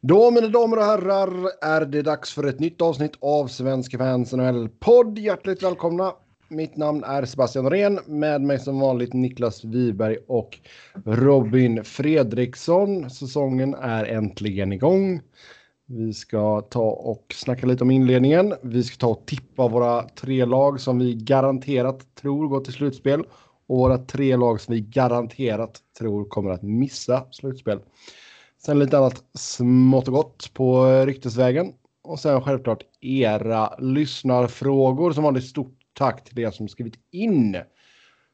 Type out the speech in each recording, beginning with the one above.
Då, mina damer och herrar, är det dags för ett nytt avsnitt av Svenska fans NHL-podd. Hjärtligt välkomna! Mitt namn är Sebastian Norén, med mig som vanligt Niklas Wiberg och Robin Fredriksson. Säsongen är äntligen igång. Vi ska ta och snacka lite om inledningen. Vi ska ta och tippa våra tre lag som vi garanterat tror går till slutspel och våra tre lag som vi garanterat tror kommer att missa slutspel. Sen lite annat smått och gott på ryktesvägen. Och sen självklart era lyssnarfrågor som vanligt stort tack till er som skrivit in.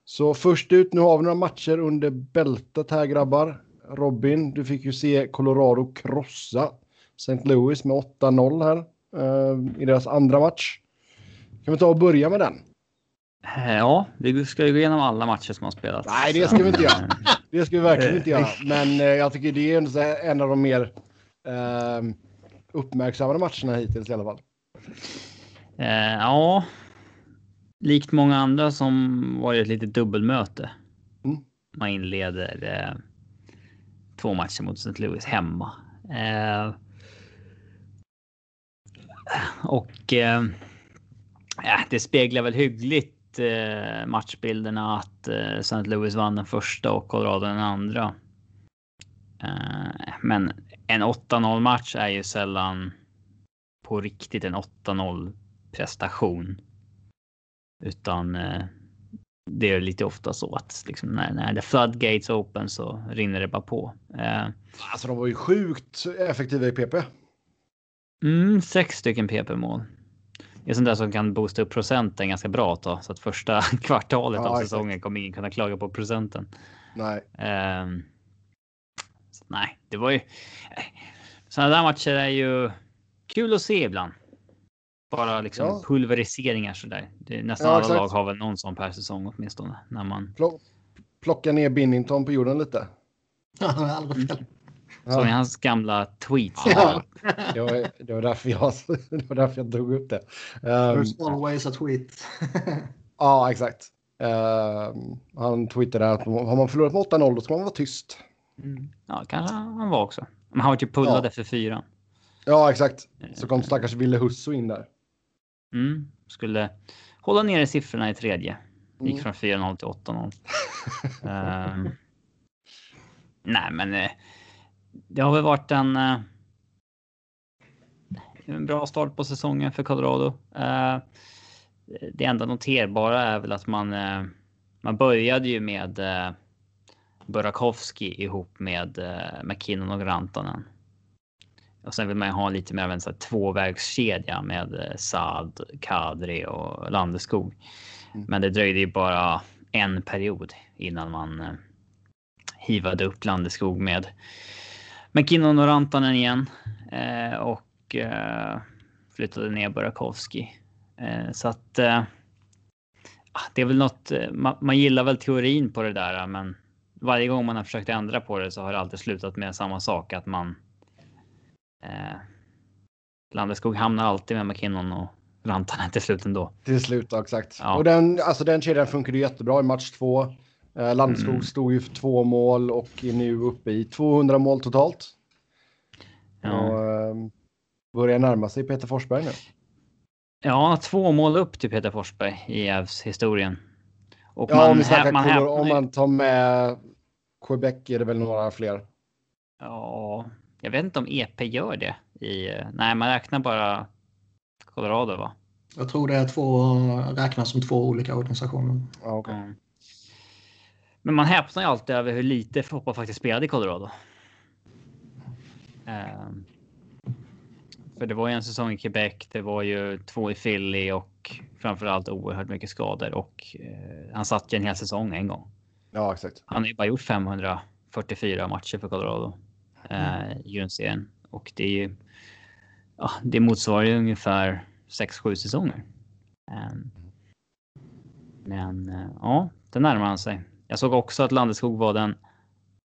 Så först ut, nu har vi några matcher under bältet här grabbar. Robin, du fick ju se Colorado krossa St. Louis med 8-0 här eh, i deras andra match. Kan vi ta och börja med den? Ja, vi ska ju gå igenom alla matcher som har spelats. Nej, det ska vi inte göra. Det ska vi verkligen inte göra. Men eh, jag tycker det är en av de mer eh, uppmärksammade matcherna hittills i alla fall. Eh, ja, likt många andra som var det ett litet dubbelmöte. Mm. Man inleder eh, två matcher mot St. Louis hemma. Eh, och eh, det speglar väl hyggligt eh, matchbilderna att eh, St. Louis vann den första och Colorado den andra. Eh, men en 8-0 match är ju sällan på riktigt en 8-0 prestation. Utan eh, det är lite ofta så att liksom när, när the floodgates open så rinner det bara på. Eh, alltså de var ju sjukt effektiva i PP. Mm, sex stycken PP-mål. Det är sånt där som kan boosta upp procenten ganska bra då, så att första kvartalet ja, av säsongen exakt. kommer ingen kunna klaga på procenten. Nej. Um, nej, det var ju. Sådana där matcher är ju kul att se ibland. Bara liksom ja. pulveriseringar så där. Det, nästan ja, alla lag har väl någon sån per säsong åtminstone när man. Plocka ner Binnington på jorden lite. Ja, aldrig fel. Som i hans gamla tweets. Ja. det, var, det, var därför jag, det var därför jag drog upp det. Um, There's always a tweet. ja, exakt. Uh, han twittrade att har man förlorat med 8-0 då ska man vara tyst. Mm. Ja, kanske han var också. Men han var typ pullad ja. efter fyran. Ja, exakt. Så kom stackars Ville Husso in där. Mm. Skulle hålla nere siffrorna i tredje. Gick mm. från 4-0 till 8-0. uh, nej, men uh, det har väl varit en. Uh, en bra start på säsongen för Colorado. Uh, det enda noterbara är väl att man. Uh, man började ju med Burakovsky ihop med McKinnon och Rantanen. Och sen vill man ju ha lite mer av en så här, tvåvägskedja med Saad, Kadri och Landeskog. Mm. Men det dröjde ju bara en period innan man hivade upp Landeskog med McKinnon och Rantanen igen. Eh, och eh, flyttade ner Burakovsky. Eh, så att eh, ah, det är väl något. Eh, man, man, gillar väl teorin på det där, men varje gång man har försökt ändra på det så har det alltid slutat med samma sak att man. Eh, Landeskog hamnar alltid med McKinnon och Rantanen till slut ändå. Till slut, exakt. Ja. Och den, alltså den kedjan funkade jättebra i match två. Eh, Landskog mm. stod ju för två mål och är nu uppe i 200 mål totalt. Ja. Och, eh, börjar närma sig Peter Forsberg nu. Ja, två mål upp till Peter Forsberg i Ävs historien. Och ja, man, om, snackar man, man, om man tar med Quebec är det väl några fler. Ja, jag vet inte om EP gör det. I, nej, man räknar bara Colorado va? Jag tror det är två, räknas som två olika organisationer. Ja, okay. mm. Men man häpnar ju alltid över hur lite fotboll faktiskt spelade i Colorado. Um, för det var ju en säsong i Quebec. Det var ju två i Philly och framförallt oerhört mycket skador och uh, han satt ju en hel säsong en gång. Ja, exakt. Han har ju bara gjort 544 matcher för Colorado uh, i grundserien och det är ju. Ja, det motsvarar ju ungefär 6-7 säsonger. Um, men uh, ja, det närmar han sig. Jag såg också att Landeskog var den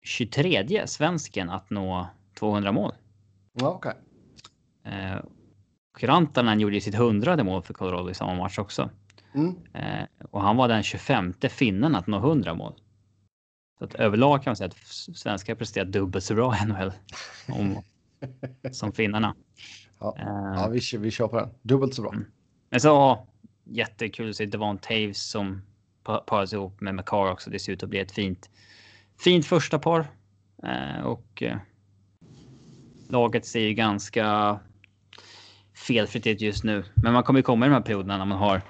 23 svensken att nå 200 mål. Ja, okej. Okay. Eh, Rantanen gjorde sitt hundrade mål för Colorado i samma match också. Mm. Eh, och han var den 25 finnen att nå 100 mål. Så att överlag kan man säga att svenskar presterat dubbelt så bra i NHL. Om, som finnarna. Ja. Eh, Ja, vi, vi kör på den. Dubbelt så bra. Mm. Men så ja, jättekul att se Devon Taves som paras ihop med McCar också. Det ser ut att bli ett fint, fint första par. Eh, och eh, laget ser ju ganska felfritt ut just nu. Men man kommer ju komma i de här perioderna när man har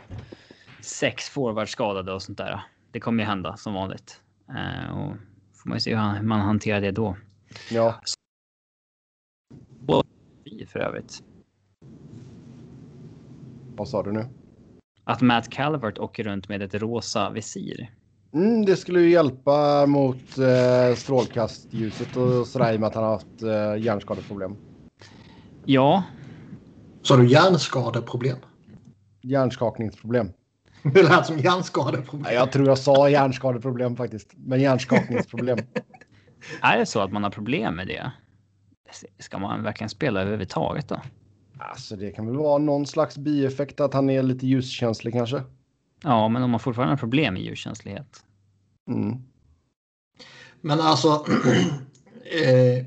sex forwards skadade och sånt där. Det kommer ju hända som vanligt. Eh, och får man ju se hur man hanterar det då. Ja, Vi för övrigt. vad sa du nu? Att Matt Calvert åker runt med ett rosa visir. Mm, det skulle ju hjälpa mot eh, strålkastljuset och sådär i och med att han har haft eh, hjärnskadeproblem. Ja, Så har du hjärnskadeproblem? Hjärnskakningsproblem. Det lät som hjärnskadeproblem. Jag tror jag sa hjärnskadeproblem faktiskt, men hjärnskakningsproblem. Är det så att man har problem med det? Ska man verkligen spela överhuvudtaget då? Alltså det kan väl vara någon slags bieffekt att han är lite ljuskänslig kanske. Ja, men om man fortfarande har problem med ljuskänslighet. Mm. Men alltså. eh,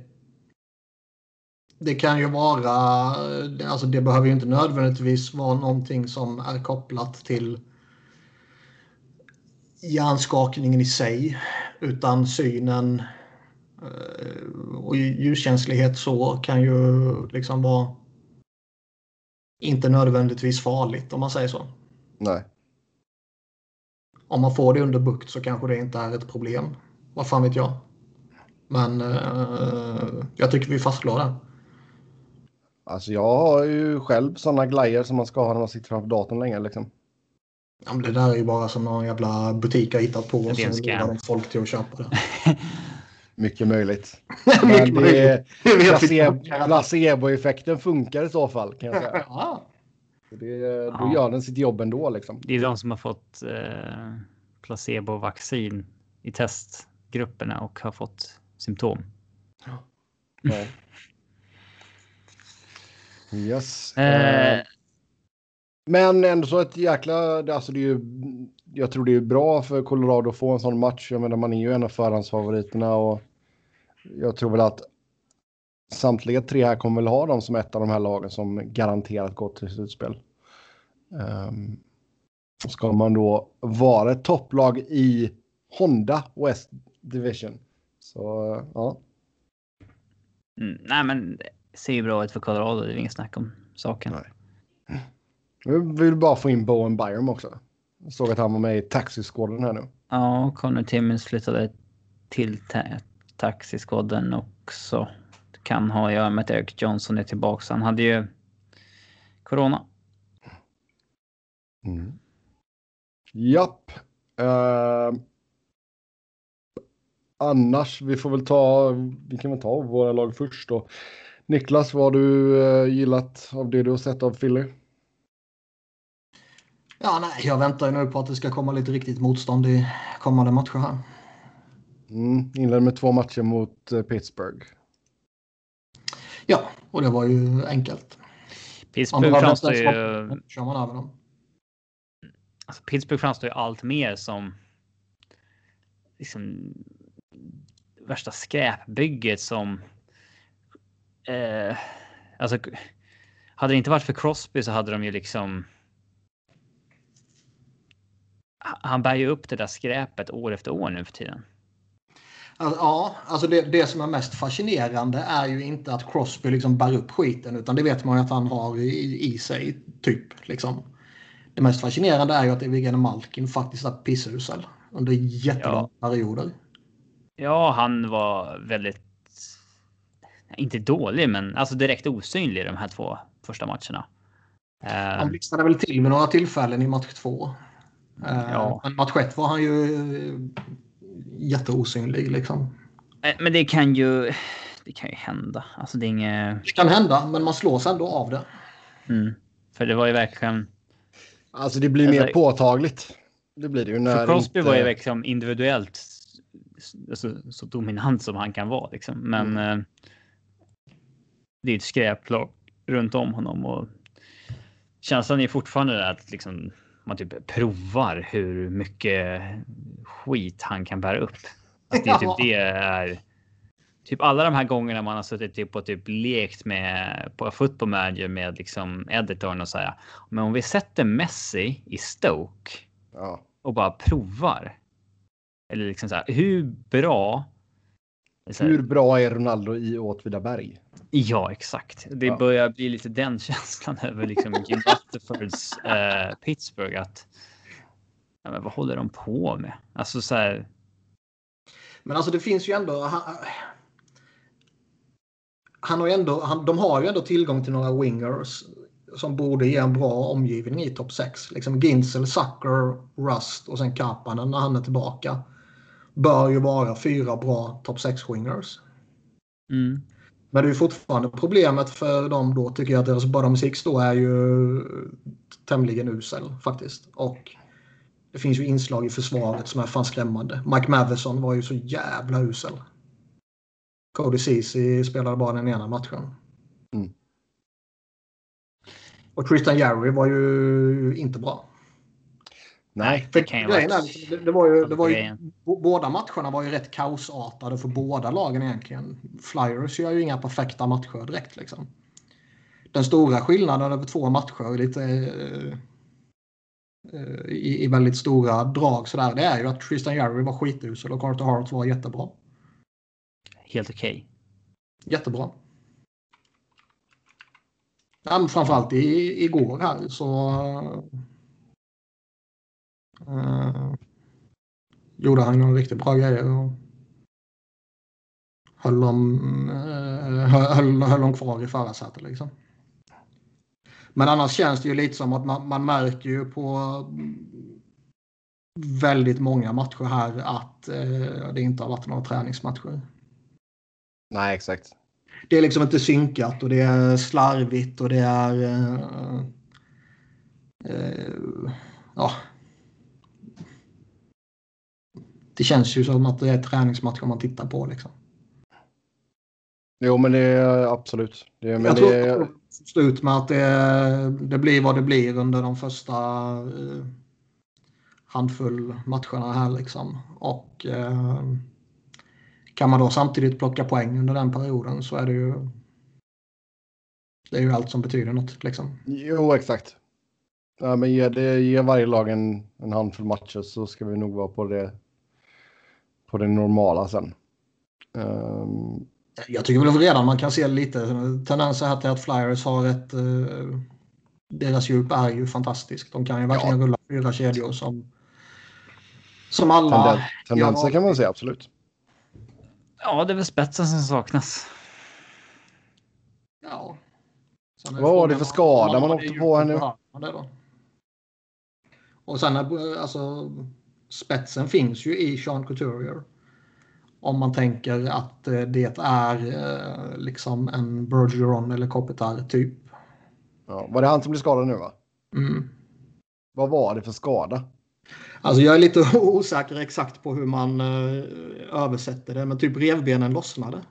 det kan ju vara. Alltså det behöver ju inte nödvändigtvis vara någonting som är kopplat till hjärnskakningen i sig. Utan synen eh, och ljuskänslighet så kan ju liksom vara inte nödvändigtvis farligt om man säger så. Nej. Om man får det under bukt så kanske det inte är ett problem. Vad fan vet jag. Men eh, jag tycker vi fastslår det. Alltså jag har ju själv sådana glajjor som man ska ha när man sitter framför datorn länge liksom. Ja, men det där är ju bara som någon jävla butik har hittat på. Och en så lurar scam. de folk till att köpa det. Mycket möjligt. Mycket Men det, placebo, placeboeffekten funkar i så fall kan jag säga. Det, då Ja. gör den sitt jobb ändå liksom. Det är de som har fått eh, placebovaccin i testgrupperna och har fått symptom. Ja. Yes. Eh, Men ändå så ett jäkla, alltså det är ju, jag tror det är bra för Colorado att få en sån match. Jag menar man är ju en av förhandsfavoriterna och jag tror väl att samtliga tre här kommer väl ha dem som ett av de här lagen som garanterat gått till slutspel. Um, ska man då vara ett topplag i Honda West Division. Så ja, mm, nej, men det ser ju bra ut för Colorado. Det är inget snack om saken. Nej. vi vill bara få in Bowen Byram också. Jag såg att han var med i taxiskåden här nu. Ja, Connor Timmins flyttade till ta taxiskåden också. Det kan ha att göra med att Eric Johnson är tillbaka. Han hade ju corona. Mm. Japp. Eh, annars, vi får väl ta, vi kan väl ta våra lag först då. Niklas, vad har du eh, gillat av det du har sett av Philly? Ja, nej, jag väntar ju nu på att det ska komma lite riktigt motstånd i kommande matcher här. Mm, inledde med två matcher mot eh, Pittsburgh. Ja, och det var ju enkelt. Pittsburgh framstår ju... kör man över dem. Alltså Pittsburgh framstår ju allt mer som liksom värsta skräpbygget som. Eh, alltså. Hade det inte varit för Crosby så hade de ju liksom. Han bär ju upp det där skräpet år efter år nu för tiden. Ja, alltså det, det som är mest fascinerande är ju inte att Crosby liksom bär upp skiten utan det vet man ju att han har i, i sig. typ liksom. Det mest fascinerande är ju att Evgen Malkin faktiskt är pissusel under jättelånga perioder. Ja, han var väldigt. Inte dålig, men alltså direkt osynlig i de här två första matcherna. Eh, Han blixtrade väl till vid några tillfällen i match två. Eh, Ja. Men match ett var han ju eh, jätteosynlig liksom. Eh, Men det kan ju. Det kan ju hända. Alltså det är inget. Det kan hända, men man slås ändå av det. Mm. För det var ju verkligen. Alltså det blir mer Alltså- påtagligt. Det blir det ju när För Crosby inte... var ju liksom individuellt alltså, så dominant som han kan vara. Liksom. Men Mm. eh, det är ett skräplag runt om honom och känslan är fortfarande att liksom, man typ provar hur mycket skit han kan bära upp. Att det är typ det är typ alla de här gångerna man har suttit typ och typ lekt med på football manager med liksom editorn och så här. Men om vi sätter Messi i Stoke Ja. och bara provar. Eller liksom så här, hur bra? Hur bra är Ronaldo i Åtvidaberg? Ja, exakt. Det Ja. börjar bli lite den känslan över liksom Jim Rutherfords eh, Pittsburgh att. Ja, men vad håller de på med? Alltså så här. Men alltså det finns ju ändå... Han, han har ju ändå han, de har ju ändå tillgång till några wingers som borde ge en bra omgivning i topp 6. Liksom Ginzel, Sucker, Rust och sen Kapanen när han är tillbaka. Bör ju vara fyra bra topp 6-wingers. Mm, Men det är fortfarande problemet för dem då tycker jag att deras bottom six då är ju tämligen usel faktiskt. Och det finns ju inslag i försvaret som är fan skrämmande. Mike Matheson var ju så jävla usel. Cody Ceesay spelade bara den ena matchen. Mm. Och Tristan Jarry var ju inte bra. Nej. det kan ju vara. det, det var ju, det var ju, båda matcherna var ju rätt kaosartade för båda lagen egentligen. Flyers gör ju inga perfekta matcher direkt liksom. Den stora skillnaden över två matcher lite eh, eh, i, i väldigt stora drag sådär, det är ju att Tristan Jarry var skitusel och Carter Hart var jättebra. Helt okej. Jättebra. Ja, men framförallt i, igår här så eh, gjorde han några riktigt bra grejer. Och höll, dem, eh, höll, höll dem kvar i förarsätet liksom. Men annars känns det ju lite som att man, man märker ju på väldigt många matcher här att eh, det inte har varit några träningsmatcher Nej, exakt. det är liksom inte synkat och det är slarvigt och det är... eh, eh, ja. Det känns ju som att det är träningsmatcher man tittar på. Liksom. Jo, men det är absolut. Det, men jag det, tror att det slut med att det, det blir vad det blir under de första eh, handfull matcherna här. Liksom. Och eh, kan man då samtidigt plocka poäng under den perioden så är det ju det är ju allt som betyder något. Liksom. Jo, exakt. Ja, men ge, det, ge varje lag en, en handfull matcher så ska vi nog vara på det, på det normala sen. Ehm, Jag tycker väl redan man kan se lite tendenser här till att Flyers har ett... eh, deras djup är ju fantastiskt. De kan ju verkligen rulla fyra kedjor som... Som alla... tenden, tendenser Ja. kan man säga, absolut. Ja, det är väl spetsen som saknas. Ja. Sen är Vad var det för skada man har åkte på här nu? behöver man det då? Och sen är, alltså spetsen finns ju i Sean Couturier. Om man tänker att eh, det är eh, liksom en Bergeron eller Kopitar typ. Ja, var det han som blev skadad nu, va? Mm. Vad var det för skada? Alltså jag är lite osäker exakt på hur man eh, översätter det, men typ revbenen lossnade.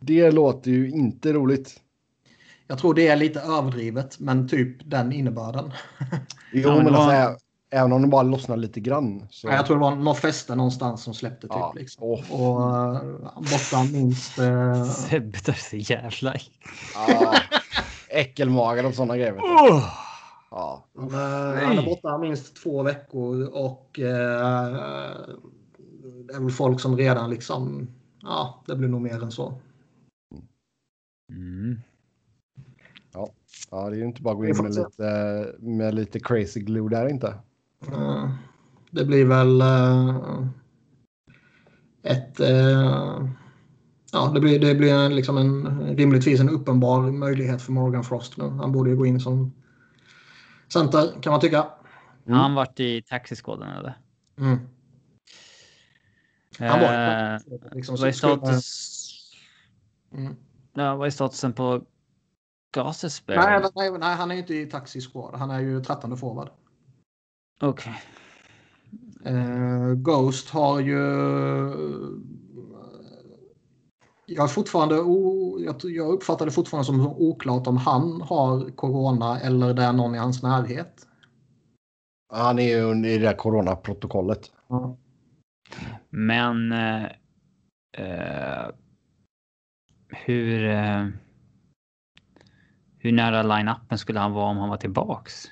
Det låter ju inte roligt. Jag tror det är lite överdrivet, men typ den innebörden. Jo, men alltså, var- även om det bara lossnar lite grann. Så... Jag tror det var något fäste någonstans som släppte typ. Ja. Liksom. Åh. Och uh, borta minst... eh, Sebbe tar så jävla... Ja, äckelmagen och sådana grejer. vet du. Oh! Ja. han, är- han är borta minst två veckor och eh, det är väl folk som redan liksom... Ja, det blir nog mer än så. Mm. Ja, det är ju inte bara att gå in med lite, med lite crazy glue där inte. Eh, Det blir väl eh, ett... eh, Ja, det blir, det blir en, liksom en, rimligtvis en uppenbar möjlighet för Morgan Frost nu. Han borde ju gå in som center, kan man tycka. Har han varit i taxiskåden eller? Mm. Han var Eh, liksom, vad är status? Mm. Ja, vad är statusen på Gasesberg? Nej, nej, nej, han är inte i taxi squad. Han är ju 13 forward. Okej. Eh, Ghost har ju... Jag, är fortfarande o... jag, uppfattar det fortfarande som oklart om han har corona eller det är någon i hans närhet. Han är ju i det där coronaprotokollet. Men eh, eh, hur, eh, hur nära line-upen skulle han vara om han var tillbaks?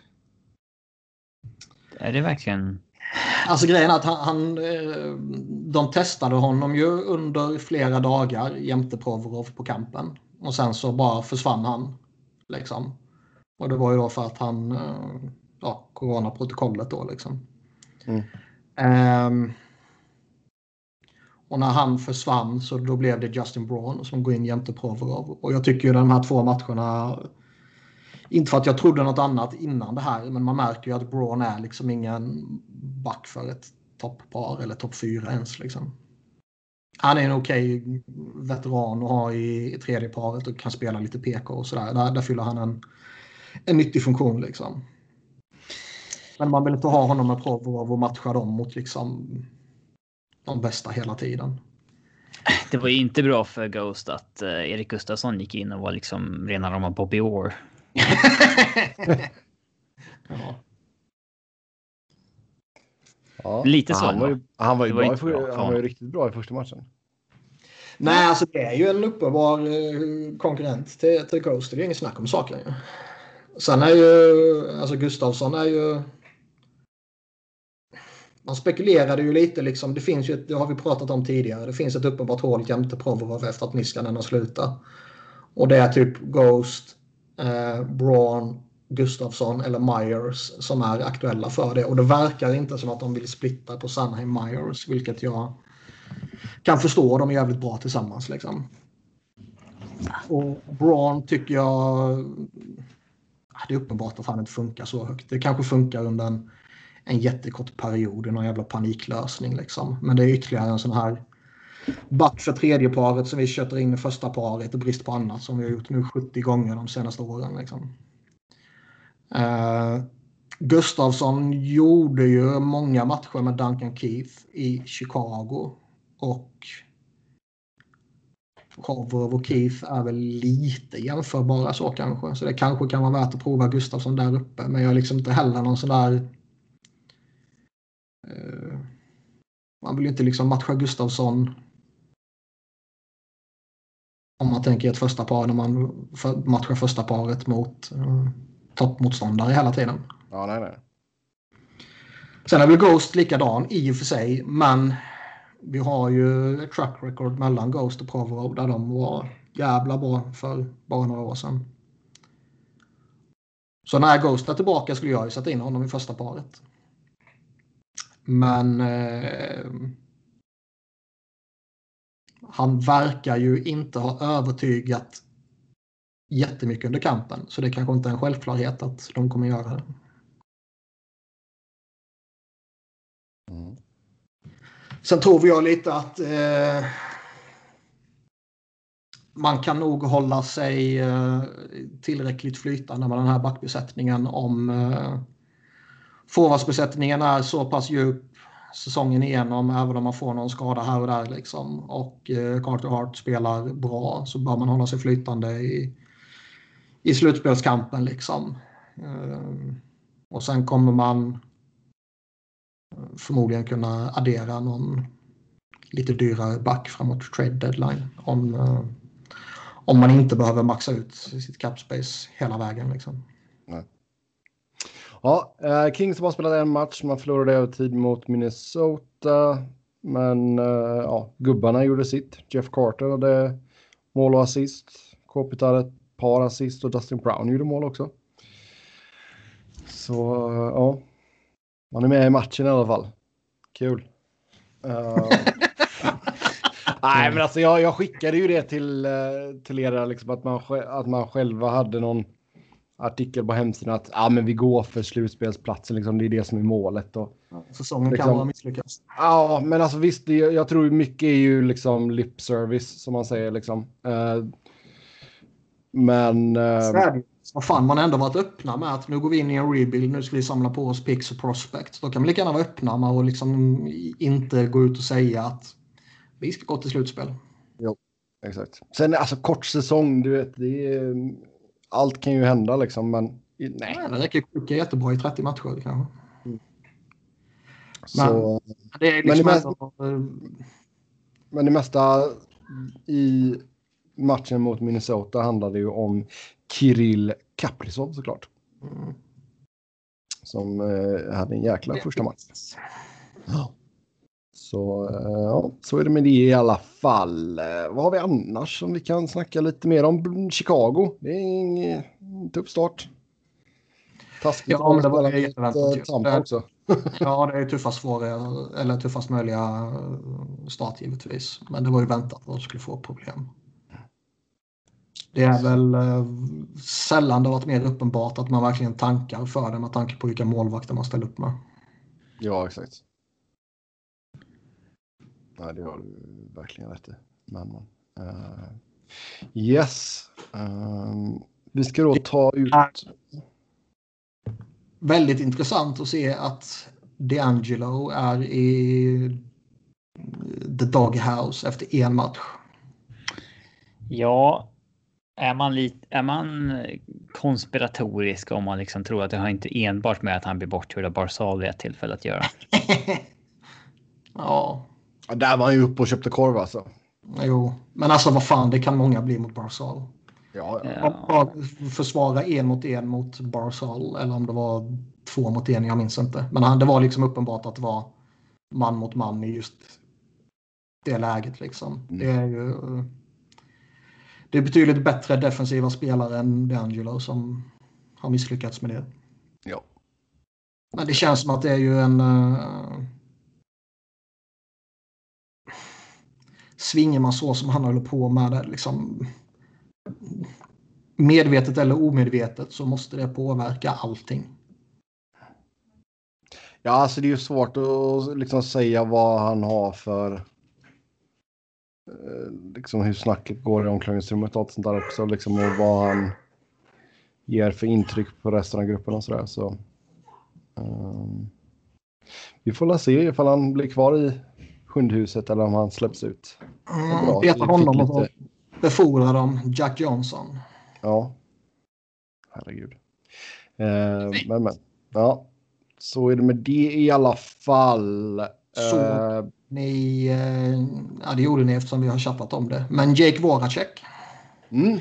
Är det verkligen? Alltså grejen är att han, han, eh, de testade honom ju under flera dagar jämte Provorov på kampen. Och sen så bara försvann han. Liksom. Och det var ju då för att han, eh, ja, coronaprotokollet då liksom. Mm. Um, och när han försvann så då blev det Justin Braun som går in jämte Provorov. Och jag tycker ju de här två matcherna, inte för att jag trodde något annat innan det här, men man märker ju att Braun är liksom ingen back för ett topppar eller topp fyra ens. Liksom. Han är en okej okay veteran att ha i, i tredje paret och kan spela lite PK och sådär. Där, där fyller han en, en nyttig funktion liksom. Men man vill inte ha honom med Provorov och matcha dem mot liksom de bästa hela tiden. Det var ju inte bra för Ghost att uh, Erik Gustafsson gick in och var liksom rena rama Bobby Orr. ja. Ja, Lite så. Han var ju, han var ju, var bra, bra han var ju riktigt bra i första matchen. Nej, alltså det är ju en uppenbar eh, konkurrent till, till Ghost. Det är inget snack om saken. Sen är ju, alltså Gustafsson är ju man spekulerade ju lite liksom. Det finns ju, det har vi pratat om tidigare. Det finns ett uppenbart hål jämte Provorov efter att Niskanen har slutat. Och det är typ Ghost, eh, Braun, Gustafsson eller Myers som är aktuella för det. Och det verkar inte som att de vill splitta på Sanheim Myers, vilket jag kan förstå. De är jävligt bra tillsammans liksom. Och Braun tycker jag... Ah, det är uppenbart att han inte funkar så högt. Det kanske funkar under en en jättekort period i någon jävla paniklösning. Liksom. Men det är ytterligare en sån här back för tredje paret som vi köttar in i första paret och brist på annat som vi har gjort nu 70 gånger de senaste åren. Liksom. Eh, uh, Gustavsson gjorde ju många matcher med Duncan Keith i Chicago och Kovrov och Keith är väl lite jämförbara så kanske. Så det kanske kan vara värt att prova Gustavsson där uppe. Men jag är liksom inte heller någon sån där man vill inte liksom matcha Gustavsson om man tänker ett första par när man matchar första paret mot uh, toppmotståndare hela tiden. Ja, nej, nej. Sen är väl Ghost likadan i och för sig, men vi har ju ett track record mellan Ghost och Provorov där de var jävla bra för bara några år sedan. Så när Ghost är tillbaka skulle jag ju sätta in honom i första paret. Men eh, han verkar ju inte ha övertygat jättemycket under kampen. Så det kanske inte är en självklarhet att de kommer göra det. Mm. Sen tror vi jag lite att eh, man kan nog hålla sig eh, tillräckligt flytande med den här backbesättningen om eh, forwardsbesättningen är så pass djup säsongen igenom, även om man får någon skada här och där. Liksom. Och eh, Carter Hart spelar bra så bör man hålla sig flytande i, i slutspelskampen. Liksom. Eh, och sen kommer man eh, förmodligen kunna addera någon lite dyrare back framåt trade deadline. Om, eh, om man inte behöver maxa ut sitt cap space hela vägen. Liksom. Ja, eh, Kings har bara spelat en match. Man förlorade över tid mot Minnesota. Men eh, ja, gubbarna gjorde sitt. Jeff Carter hade mål och assist. Kopitar ett par assist och Dustin Brown gjorde mål också. Så eh, ja, man är med i matchen i alla fall. Kul. Uh, nej, men alltså jag, jag skickade ju det till, eh, till er, liksom, att, man, att man själva hade någon artikel på hemsidan att ah, men vi går för slutspelsplatsen. Liksom, det är det som är målet. Och, ja, säsongen liksom, kan vara misslyckas. Ja, men alltså visst, det, jag tror mycket är ju liksom lip service som man säger. Liksom. Uh, men... Uh, vad fan, man har ändå varit öppna med att nu går vi in i en rebuild, nu ska vi samla på oss picks och prospects. Då kan man lika gärna vara öppna med att liksom inte gå ut och säga att vi ska gå till slutspel. Jo, exakt. Sen alltså kort säsong, du vet, det är allt kan ju hända liksom, men nej. nej det räcker att jättebra i 30 matcher kanske. Mm. Så, Det är Men liksom det mest- ändå, men det mesta i matchen mot Minnesota handlade ju om Kirill Kaprizov såklart. mm. Som eh, hade en jäkla första match. Ja. Så, eh, ja, så är det med det i alla fall. Eh, vad har vi annars som vi kan snacka lite mer om? Chicago. Det är en tuff start. Taskigt Ja, men det var jätteväntat eh. Tampa också. Ja, det är tuffast, svåra, eller tuffast möjliga start givetvis. Men det var ju väntat att de skulle få problem. Det är väl eh, sällan det har varit mer uppenbart att man verkligen tankar för det med tanke på vilka målvakter man ställer upp med. Ja, exakt. Nej, det har du verkligen rätt i. Men, men. eh, yes. Ehm, vi ska då ta ut... Väldigt intressant att se att D'Angelo är i The Doghouse efter en match. Ja, är man, lite, är man konspiratorisk om man liksom tror att det har inte enbart med att han blir borthyrd av Barzal vid ett tillfälle att göra? ja, Ja, där var han ju uppe och köpte korv alltså. jo. Men alltså vad fan, det kan många bli mot Barzal. Ja, ja. Försvara en mot en mot Barzal eller om det var två mot en, jag minns inte. Men han, det var liksom uppenbart att det var man mot man i just det läget liksom. Mm. Det är ju det är betydligt bättre defensiva spelare än D'Angelo som har misslyckats med det. ja. Men det känns som att det är ju en uh, svingar man så som han håller på med det liksom medvetet eller omedvetet så måste det påverka allting. Ja, alltså det är ju svårt att liksom säga vad han har för... Eh, liksom hur snacket går i omklädningsrummet och allt sånt där också. Liksom, och vad han ger för intryck på resten av gruppen och sådär. Så, um, vi får väl se ifall han blir kvar i hundhuset eller om han släpps ut. Mm, peta honom fick och lite- befordra dem Jack Johnson. Ja. Herregud. Eh, men men. Ja. Så är det med det i alla fall. Så. Eh, Ni, eh, ja det gjorde ni eftersom vi har chattat om det. Men Jake Voracek. mm.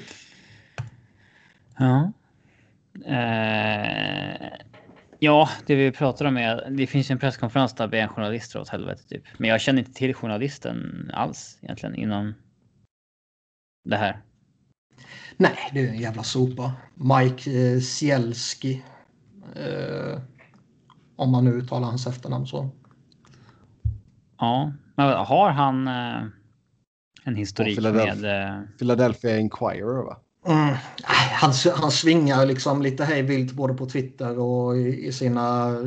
Ja. Eh, ja, det vi pratar om är det finns en presskonferens där det är en journalist drar åt helvete typ. Men jag känner inte till journalisten alls egentligen innan det här. Nej, det är en jävla sopa. Mike eh, Sielski. Eh, om man nu uttalar hans efternamn så. Ja, men har han eh, en historik Philadelphia. med? Eh, Philadelphia Inquirer va? Mm. Han, han svingar liksom lite hej vilt både på Twitter och i, i sina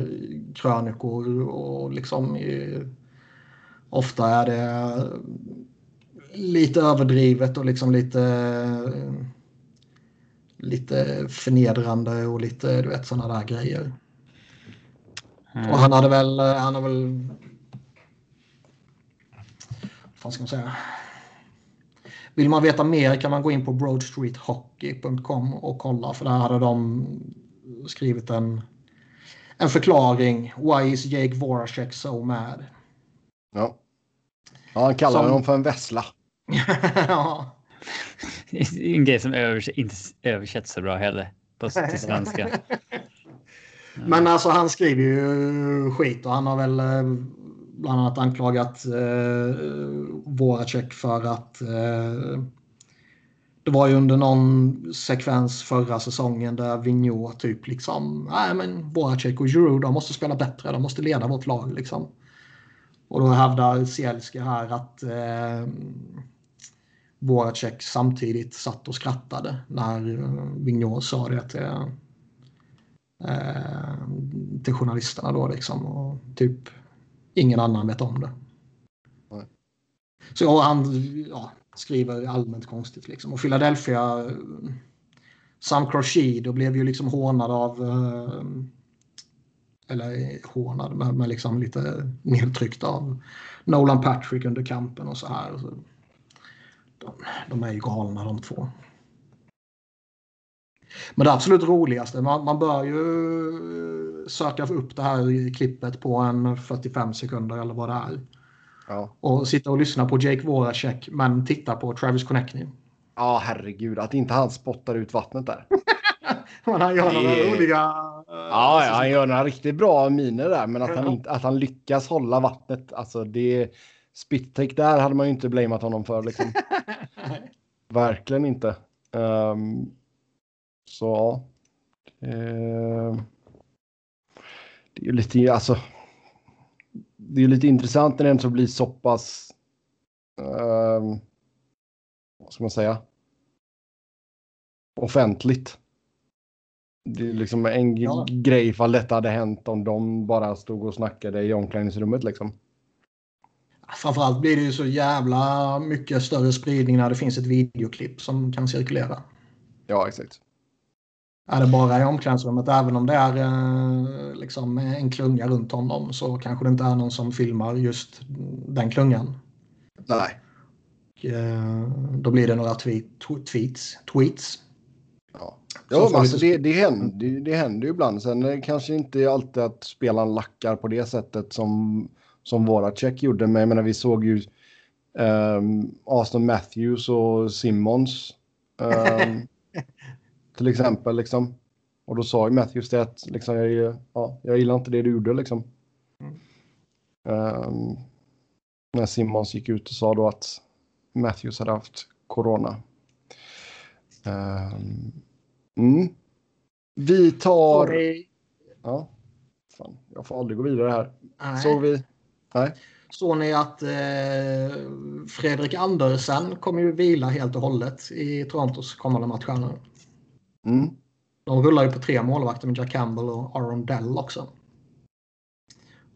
krönikor. Och liksom i, ofta är det lite överdrivet och liksom lite lite förnedrande och lite du vet sådana där grejer. mm. Och han hade väl, han har väl... Vad fan ska man säga? Vill man veta mer kan man gå in på broadstreethockey.com och kolla för där hade de skrivit en, en förklaring. Why is Jake Voracek so mad? Ja. ja han kallar Som- för en vessla. ja. en grej som övers inte översätts så bra heller på, till svenska. Men alltså han skriver ju skit och han har väl eh, bland annat anklagat eh, Voracek för att eh, det var ju under någon sekvens förra säsongen där Vigneault typ liksom nej men Voracek och Giroud de måste spela bättre, de måste leda vårt lag liksom. Och då hävdar Sielski här att eh, Voracek samtidigt satt och skrattade när eh, Vigneault sa det till, eh, till journalisterna då liksom. Och typ ingen annan vet om det. Nej. Så han ja, skriver allmänt konstigt liksom. Och Philadelphia, Sam Crochet, då blev ju liksom hånad av eh, eller hånad, men, men liksom lite nedtryckt av Nolan Patrick under kampen och så här. Så de, de är ju galna de två. Men det absolut roligaste, man, man bör ju söka upp det här klippet på en 45 sekunder eller vad det är. Ja. Och sitta och lyssna på Jake Voracek men titta på Travis Konechny. Ja, herregud. Att inte han spottar ut vattnet där. Men han gör några roliga... Ja, ja, han gör några riktigt bra miner där, men att han, inte, att han lyckas hålla vattnet, alltså det... Spit-take där hade man ju inte blamat honom för liksom. Verkligen inte. Ehm, så ja. Ehm, det är ju lite, alltså. Det är lite intressant när det ändå blir så pass. ehm, vad ska man säga? Offentligt. Det är liksom en Ja. grej ifall detta hade hänt om de bara stod och snackade i omklädningsrummet liksom. Framförallt blir det ju så jävla mycket större spridning när det finns ett videoklipp som kan cirkulera. Ja, exakt. Är det bara i omklädningsrummet, även om det är eh, liksom en klunga runt honom, så kanske det inte är någon som filmar just den klungan. Nej. Och, eh, då blir det några tweet, tw- tweets. tweets. Ja, ja alltså det, det, händer, det, händer ju ibland. Sen är det kanske inte alltid att spelaren lackar på det sättet som, som våra check gjorde. Men jag menar, vi såg ju um, Aston Matthews och Simmons ehm, till exempel. Liksom. Och då sa ju Matthews det att liksom, jag, ja, jag gillar inte det du gjorde. Liksom. Ehm, när Simmons gick ut och sa då att Matthews hade haft corona. Ehm, mm. Vi tar... Sorry. Ja. Fan, jag får aldrig gå vidare här. Nej. Såg vi? Nej. Såg ni att eh, Fredrik Andersen kommer ju vila helt och hållet i Torontos kommande matcher nu. Mm. De rullar ju på tre målvakter med Jack Campbell och Aaron Dell också.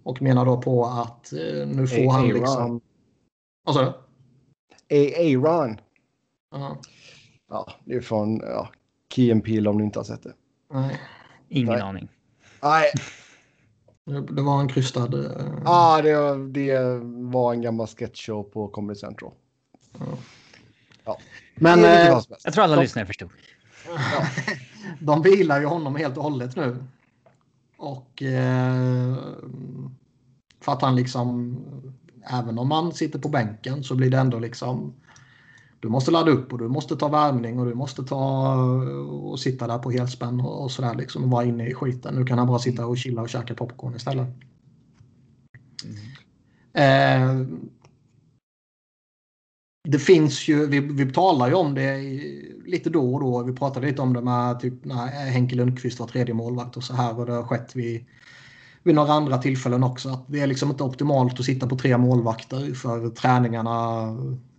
Och menar då på att eh, nu får A- han liksom... Vad sa du? Aaron. Ja, Ja, det är från ja, Key and Peele om ni inte har sett det. nej. Ingen Nej. aning. Nej, Det var en krystad... eh, ah, det, det var en gammal sketchshow på Comedy Central. Men Det är lite eh. Jag tror alla lyssnare förstod. De vilar ju honom helt och hållet nu. Och eh, för att han liksom, även om man sitter på bänken så blir det ändå liksom, du måste ladda upp och du måste ta värmning och du måste ta och sitta där på helspänn och, och sådär liksom och vara inne i skiten. Nu kan han bara sitta och chilla och käka popcorn istället. Eh, det finns ju, vi, vi talar ju om det lite då och då. Vi pratade lite om det med typ när Henke Lundqvist var tredje målvakt och så här och det har skett vid, vid några andra tillfällen också. Att det är liksom inte optimalt att sitta på tre målvakter för träningarna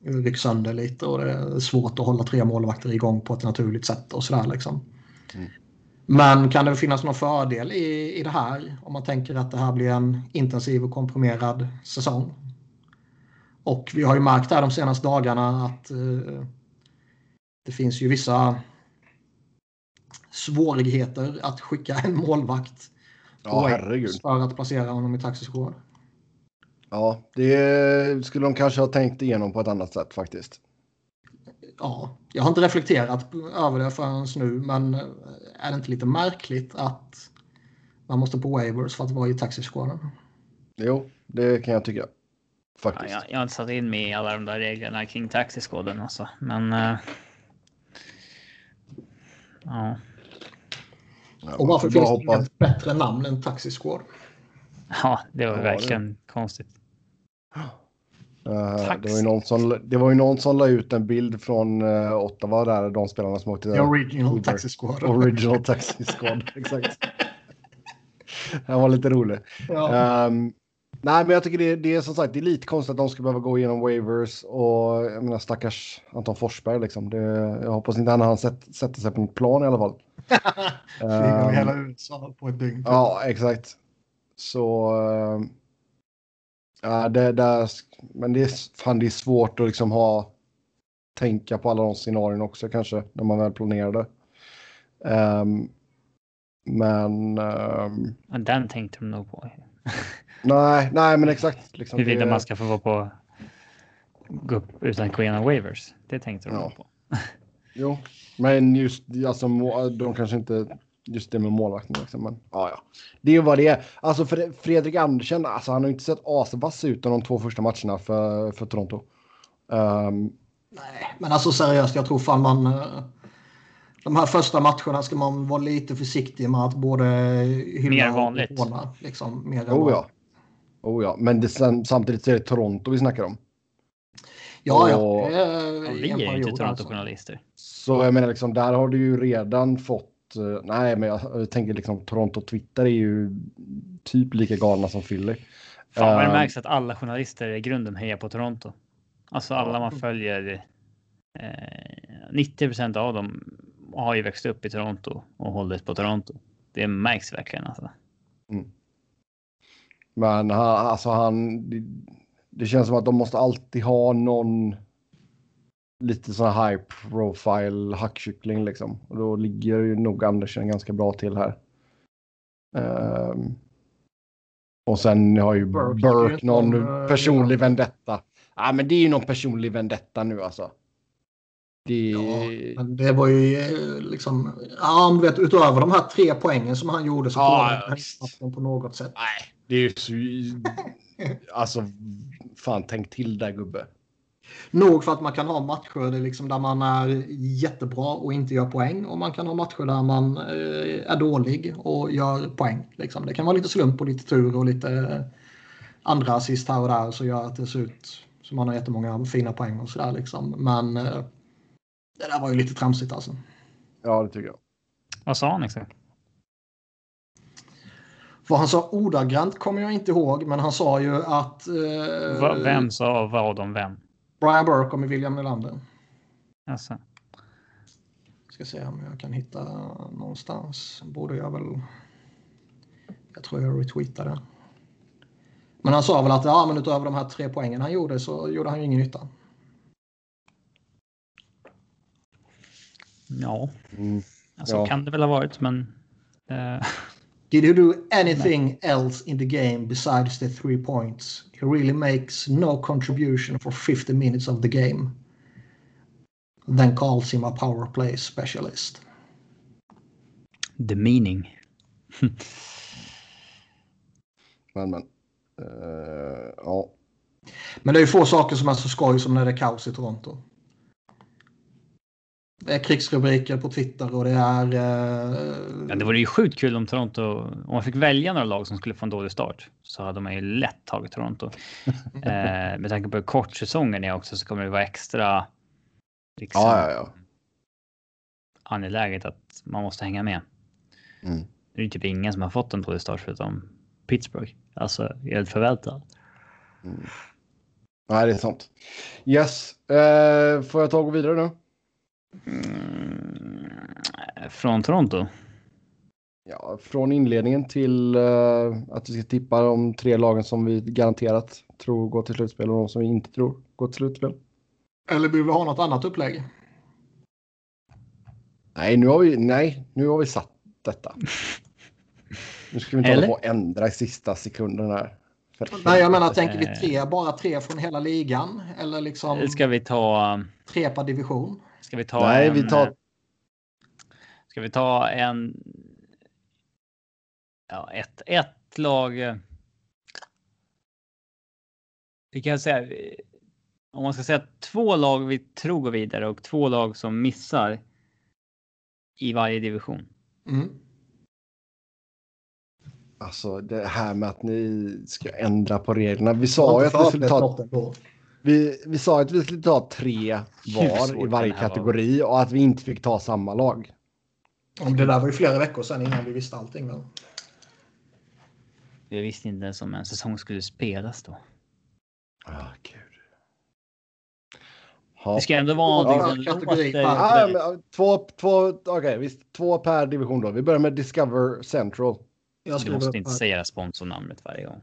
rycks sönder lite och det är svårt att hålla tre målvakter igång på ett naturligt sätt och sådär liksom. Mm. Men kan det finnas någon fördel i, i det här om man tänker att det här blir en intensiv och komprimerad säsong? Och vi har ju märkt här de senaste dagarna att eh, det finns ju vissa svårigheter att skicka en målvakt Ja, herregud. för att placera honom i taxiskåd. Ja, det skulle de kanske ha tänkt igenom på ett annat sätt faktiskt. Ja, jag har inte reflekterat över det förrän nu, men är det inte lite märkligt att man måste på waivers för att vara i taxiskåden? Jo, det kan jag tycka. Ja, Faktiskt. jag, jag har inte satt in mig i alla de där reglerna kring taxiskoden alltså. Men... eh, ja. Ja, Och man varför finns det hoppas- inget bättre namn än taxiskåd? ja, det var Ja, det- verkligen konstigt. Eh, Tax. det, var ju någon som, det var ju någon som la ut en bild från uh, Ottawa där, de spelarna som åkte The original Uber. taxiskåd. Original Taxi Squad, exakt. Den var lite rolig. Ja. Ehm, nej, men jag tycker det, det är som sagt det är lite konstigt att de ska behöva gå igenom waivers och jag menar stackars Anton Forsberg liksom. Det, jag hoppas inte han har sett, sätter sig på en plan i alla fall. Flyger över hela USA på ett dygn. Ja, exakt. Så. ehm, ja, det, där, men det är, fan, det är svårt att liksom ha. Tänka på alla de scenarierna också kanske när man väl planerar det. Ehm, men Ja, Den tänkte de nog på. nej, nej, men exakt. Liksom, Huruvida det- man ska få vara på gå upp utan gå igenom waivers. Det tänkte de Ja. på. jo. Men just alltså, de kanske inte just det med målvakten. Liksom. Men, ja, ja. Det är ju vad det är. Alltså Fredrik Andersen, alltså, han har inte sett asvass ut de två första matcherna för, för Toronto. Um, Nej, men alltså seriöst, jag tror fan man... Eh, de här första matcherna ska man vara lite försiktig med att både hylla mer vanligt. och håna. Liksom, mer oh, ja. oh ja, men det, samtidigt är det Toronto vi snackar om. Ja, ja. Och, vi är ju inte Toronto-journalister. Så jag menar, liksom, där har du ju redan fått Eh, nej, men jag, tänker liksom Toronto Twitter är ju typ lika galna som Philly. Fan vad det uh, märks att alla journalister i grunden hejar på Toronto. Alltså alla man följer. Eh, 90% av dem har ju växt upp i Toronto och hållit på Toronto. Det märks verkligen alltså. Mm. Men han, alltså han, det, känns som att de måste alltid ha någon lite sån här high profile hackkyckling liksom. Och då ligger ju nog Andersen ganska bra till här. Um, och sen har ju Burke, Burke någon uh, personlig vendetta. Ja, men det är ju någon personlig vendetta nu alltså. Det... Ja, men det var ju eh, liksom, ja, men vet, utöver de här tre poängen som han gjorde så ja, han på något sätt. Nej, det är ju så... alltså, fan tänk till där gubbe. Nog för att man kan ha matcher liksom där man är jättebra och inte gör poäng. Och man kan ha matcher där man eh, är dålig och gör poäng. Liksom. Det kan vara lite slump och lite tur och lite andra assist här och där så gör att det ser ut som man har jättemånga fina poäng och sådär. Liksom. Men eh, det där var ju lite tramsigt alltså. Ja, det tycker jag. Vad sa han exakt? Vad han sa ordagrant kommer jag inte ihåg, men han sa ju att... Eh, vem sa vad om vem? Brian Burke och med William Nylander. Alltså. Ska se om jag kan hitta någonstans. Borde jag väl... Jag tror jag retweetade. Men han sa väl att ja, men utöver de här tre poängen han gjorde så gjorde han ju ingen nytta. Ja, mm. alltså ja. kan det väl ha varit, men. Uh... Did you do anything else in the game besides the three points? He really makes no contribution for 50 minutes of the game. Then calls him a power play specialist. The meaning. men, men. Uh, ja. Men det är ju få saker som är så skoj som när det är kaos i Toronto. Det är krigsrubriker på Twitter och det är... Uh... Ja, det vore ju sjukt kul om Toronto, om man fick välja några lag som skulle få en dålig start så hade man ju lätt tagit Toronto. eh, med tanke på hur kort säsongen är också så kommer det vara extra liksom, ja, ja, ja. angeläget att man måste hänga med. Mm. Det är ju typ ingen som har fått en dålig start förutom Pittsburgh. Alltså helt förväntat. Mm. Nej, det är sant. Yes, uh, får jag ta och gå vidare nu? Mm, från Toronto? Ja, från inledningen till uh, att vi ska tippa de tre lagen som vi garanterat tror går till slutspel och de som vi inte tror går till slutspel. Eller vill vi ha något annat upplägg? Nej, nu har vi, nej, nu har vi satt detta. Nu ska vi inte hålla på och ändra i sista sekunden här. Nej, jag menar, tänker vi tre, bara tre från hela ligan? Eller liksom... Ska vi ta... Tre per division? Ska vi ta Nej, en, vi tar... Eh, ska vi ta en... Ja, ett, ett lag. Eh, vi kan säga. Om man ska säga två lag vi tror går vidare och två lag som missar. I varje division. Mm. Alltså det här med att ni ska ändra på reglerna. Vi sa ju att vi skulle ta... Vi, vi sa att vi skulle ta tre var i varje kategori och att vi inte fick ta samma lag. Det där var ju flera veckor sedan innan vi visste allting. Men... Vi visste inte ens om en säsong skulle spelas då. Ah, gud. Det ska ändå vara ja, en kategori. Ah, men, två, två, okay, visst, två per division då. Vi börjar med Discover Central. Jag du måste inte säga sponsornamnet varje gång.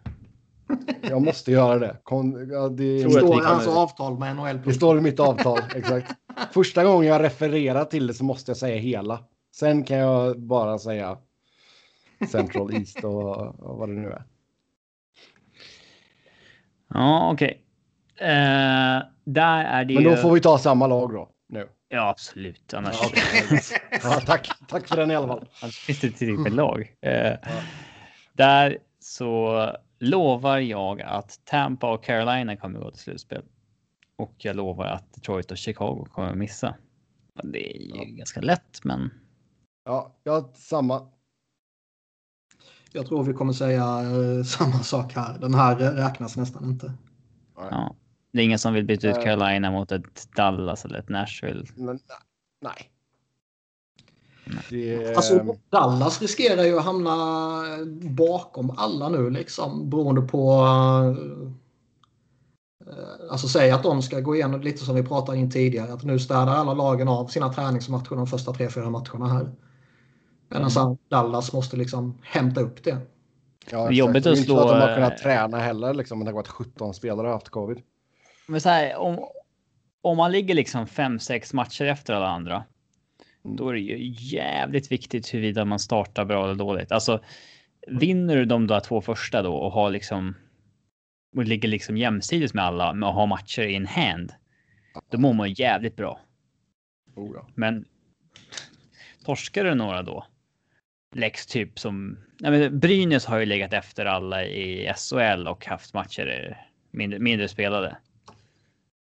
Jag måste göra det. Kon, ja, det står i hans avtal med NHL. Det står i mitt avtal, exakt. Första gången jag refererar till det så måste jag säga hela. Sen kan jag bara säga Central East och, och vad det nu är. Ja, okej. Okay. Uh, där är det Men då får vi ta samma lag då. nu. Ja, absolut. Annars, Ja, okej. ja, tack. tack för den i alla fall. annars finns det tillräckligt lag. Eh, Där så lovar jag att Tampa och Carolina kommer gå till slutspel. Och jag lovar att Detroit och Chicago kommer missa. Det är ju Ja. ganska lätt, men Ja, ja samma. Jag tror vi kommer säga eh, samma sak här. Den här räknas nästan inte. ja. Det är ingen som vill byta ut Eh. Carolina mot ett Dallas eller ett Nashville. Men, nej. Det, Alltså, Dallas riskerar ju att hamna bakom alla nu liksom beroende på... eh, Alltså säg att de ska gå igenom lite som vi pratade in tidigare. Att nu städar alla lagen av sina träningsmatcher de första tre, fyra matcherna här. Medan Mm. Dallas måste liksom hämta upp det. ja, det är jobbigt Det att inte så att de har slå, kunnat eh, träna heller, liksom, med tanke på att 17 spelare har haft covid. Men så här, om, om man ligger liksom fem, sex matcher efter alla andra. Mm. Då är det ju jävligt viktigt huruvida man startar bra eller dåligt. Alltså vinner du de där två första då och har liksom. Och ligger liksom jämsides med alla med att ha matcher in hand. Då mår man ju jävligt bra. Oh, ja. Men. Torskar du några då? Lex typ som. Nej, men Brynäs har ju legat efter alla i SHL och haft matcher mindre, mindre spelade.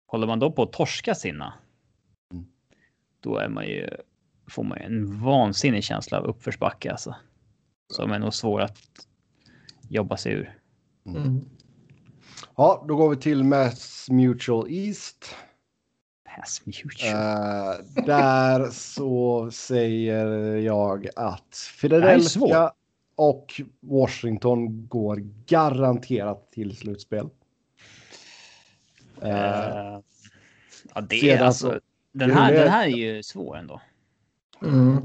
Håller man då på att torska sina. Mm. Då är man ju. Får man en vansinnig känsla av uppförsbacke alltså. Som är nog svår att jobba sig ur. Mm. ja, då går vi till Mass Mutual East. Pass mutual. Eh, där så säger jag att. Philadelphia och Washington går garanterat till slutspel. Eh, ja, det är alltså. så- Den här, den här är ju svår ändå. Mm.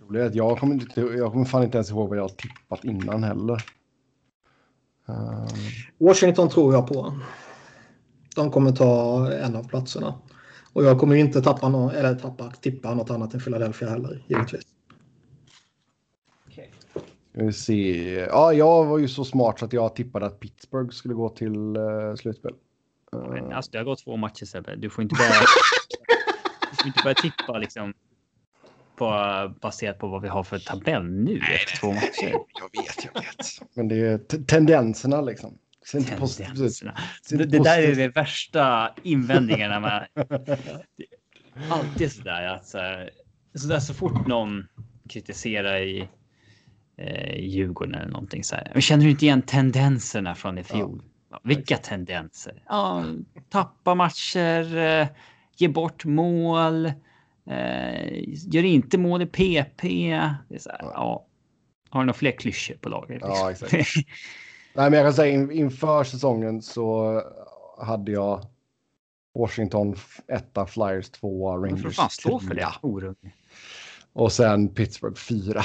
roligt är att jag kommer, inte, jag kommer fan inte ens ihåg vad jag har tippat innan heller. Eh, Washington tror jag på. De kommer ta en av platserna. Och jag kommer inte tappa någon, eller tappa, tippa något annat än Philadelphia heller, givetvis. ska vi se. Ja, jag var ju så smart så att jag tippade att Pittsburgh skulle gå till uh, slutspel. Eh, Men, alltså, det har gått två matcher Sebbe. Du får inte börja. du får inte börja tippa liksom. På, baserat på vad vi har för tabell nu efter två matcher. jag vet, jag vet. Men det är tendenserna liksom. Ser. Tendenserna. Ser Det, där är det värsta invändningarna med. Alltid sådär att så, här, så, där, så fort någon kritiserar i eh, Djurgården eller någonting så här. Men känner du inte igen tendenserna från i fjol? Ja, vilka tendenser? Ja, tappa matcher, eh, ge bort mål, eh, gör inte mål i PP. Det är så här, ja. Har du några fler klyschor på lager? Ja, exakt. Nej, men jag kan säga in, inför säsongen så hade jag Washington f- etta, Flyers tvåa, Men Rangers för fan, stå för det. trea. Orunge. Och sen Pittsburgh fyra.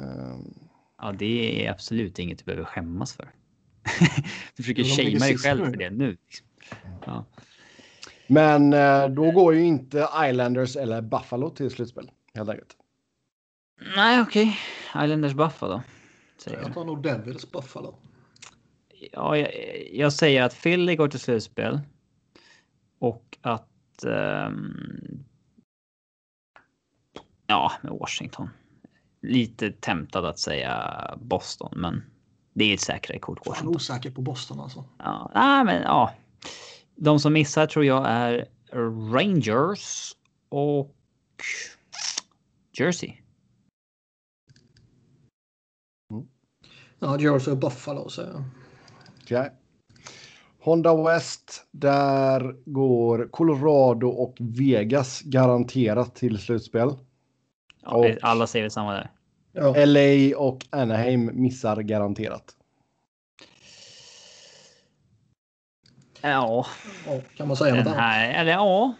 Ehm, Ja, det är absolut inget du behöver skämmas för. du försöker shamea dig själv för det nu. liksom. Ja. Men eh, då går ju inte Islanders eller Buffalo till slutspel. Helt enkelt. Nej, okej. Islanders Buffa då. Säger Jag jag. tar nog Devils Buffalo. Ja, jag, jag säger att Philly går till slutspel. Och att... ehm, ja, med Washington. Lite temptad att säga Boston, men det är ett säkrare kort. Washington. osäker på Boston alltså. Ja, nej, men ja. De som missar tror jag är Rangers och Jersey. Ja, Jersey och Buffalo säger jag. Okej. Honda West, där går Colorado och Vegas garanterat till slutspel. Ja, Alla säger väl samma där. Ja. LA och Anaheim missar garanterat. Ja, Ja, kan man säga något annat? eller ja.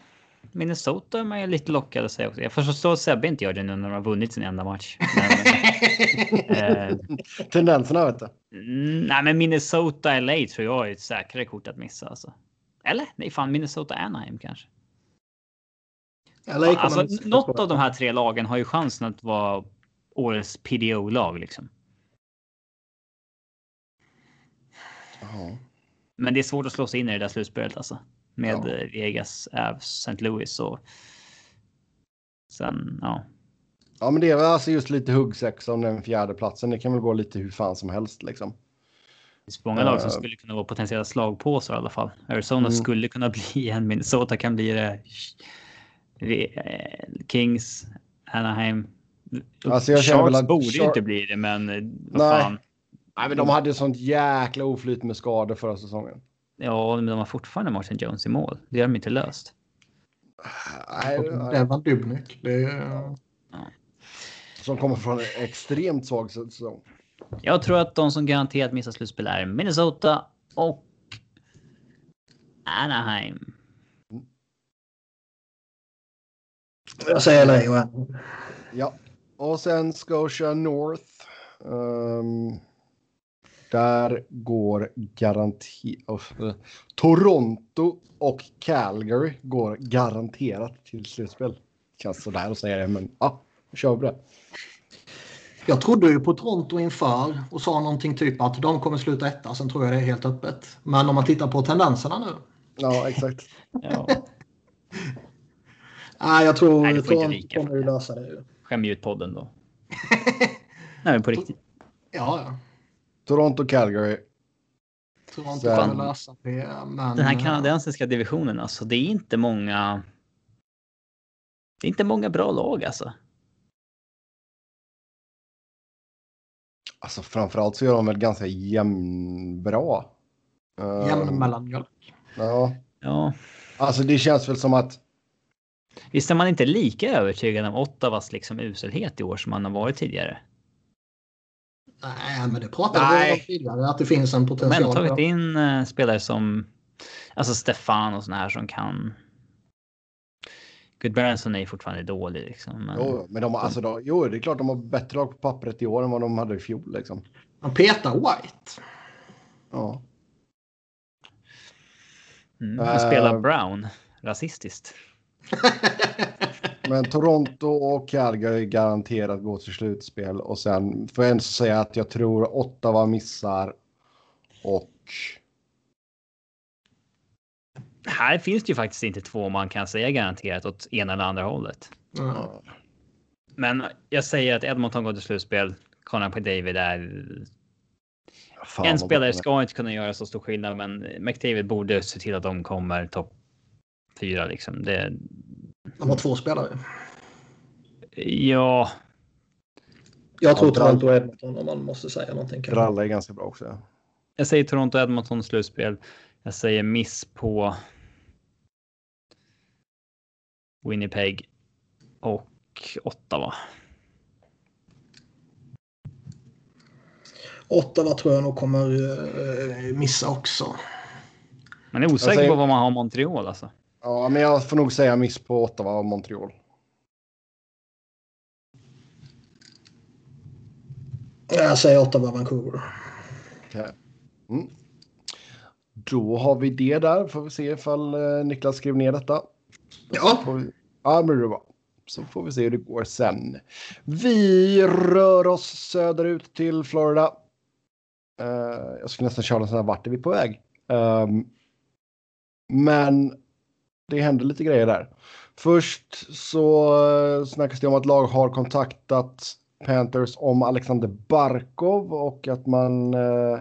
Minnesota är man ju lite lockad att säga också. Jag förstår att Sebbe inte gör det nu när de har vunnit sin enda match. Men, eh, Tendenserna vet du. mm, nej, men Minnesota LA tror jag är ett säkrare kort att missa. Alltså. Eller? Nej, fan Minnesota Anaheim kanske. LA Alltså, något av de här tre lagen har ju chansen att vara årets PDO-lag liksom. Ja. Men det är svårt att slå sig in i det där slutspelet alltså. med Ja. Vegas, Avs, St. Louis och sen ja. Ja, men det är väl alltså just lite huggsex om den fjärde platsen. Det kan väl gå lite hur fan som helst liksom. Det finns många lag som Eh. skulle kunna vara potentiella slagpåsar i alla fall. Arizona Mm. skulle kunna bli en, Minnesota kan bli det. Eh, Kings, Anaheim. Alltså, jag Sharks väl att borde Char- inte bli det, men vad Nej. fan. Nej, men de hade ju sånt jäkla oflyt med skador förra säsongen. Ja, men de har fortfarande Martin Jones i mål. Det har de inte löst. Nej, Det var Dubnyk. Det är... Som kommer från en extremt svag säsong. Jag tror att de som garanterat missar slutspel är Minnesota och Anaheim. Jag säger en. Ja, och sen Scotia North. Ehm, där går garanterat... Toronto och Calgary går garanterat till slutspel. Känns sådär att säga det, men ja, då kör vi det. Jag trodde ju på Toronto inför och sa någonting typ att de kommer sluta etta. Sen tror jag det är helt öppet. Men om man tittar på tendenserna nu. Ja, exakt. Ja, Nej, jag tror Nej, Toronto kommer ju det. lösa det. ju. skämmer ut podden då. Nej, men på riktigt. Ja, ja. Toronto, Calgary. Toronto Sen- kommer lösa det. Men... Den här kanadensiska divisionen alltså, det är inte många. Det är inte många bra lag alltså. Alltså framförallt så gör de väl ganska jämnbra. Ehm, Jämn mellanmjölk. Ja, Ja, alltså det känns väl som att visst är man inte lika övertygad om Ottawas liksom uselhet i år som man har varit tidigare. Nej, men det pratade vi om tidigare. Att det finns en potential. tagit in eh, spelare som alltså Stefan och såna här som kan. Good Branson är fortfarande dålig liksom. Men... jo, men de har, alltså, de, jo, det är klart de har bättre lag på pappret i år än vad de hade i fjol liksom. Man petar White. Ja. Mm, Eh. och spelar Brown rasistiskt. Men Toronto och Calgary garanterat går till slutspel och sen får jag ändå säga att jag tror Ottawa missar och Här finns det ju faktiskt inte två man kan säga garanterat åt ena eller andra hållet. Ja. Men jag säger att Edmonton går till slutspel. Connor på David är Fan, en spelare ska inte kunna göra så stor skillnad, men McDavid borde se till att de kommer topp fyra liksom. Det, De har två spelare. ja, Jag tror Ja, Toronto och Edmonton om man måste säga någonting. kanske. Dralla är ganska bra också. jag säger Toronto Edmonton slutspel. Jag säger miss på. Winnipeg och Ottawa. Ottawa tror jag nog kommer eh, missa också. Man är osäker säger- på vad man har Montreal alltså. Ja, men jag får nog säga miss på Ottawa och Montreal. Jag säger Ottawa Vancouver. Okej. Mm. Då har vi det där. Får vi se ifall eh, Niklas skrev ner detta. Ja, vi... Ja, men det var. Så får vi se hur det går sen. Vi rör oss söderut till Florida. Eh, jag skulle nästan köra en sån här vart är vi på väg? Ehm, men det händer lite grejer där. Först så eh, snackas det om att lag har kontaktat Panthers om Alexander Barkov och att man eh,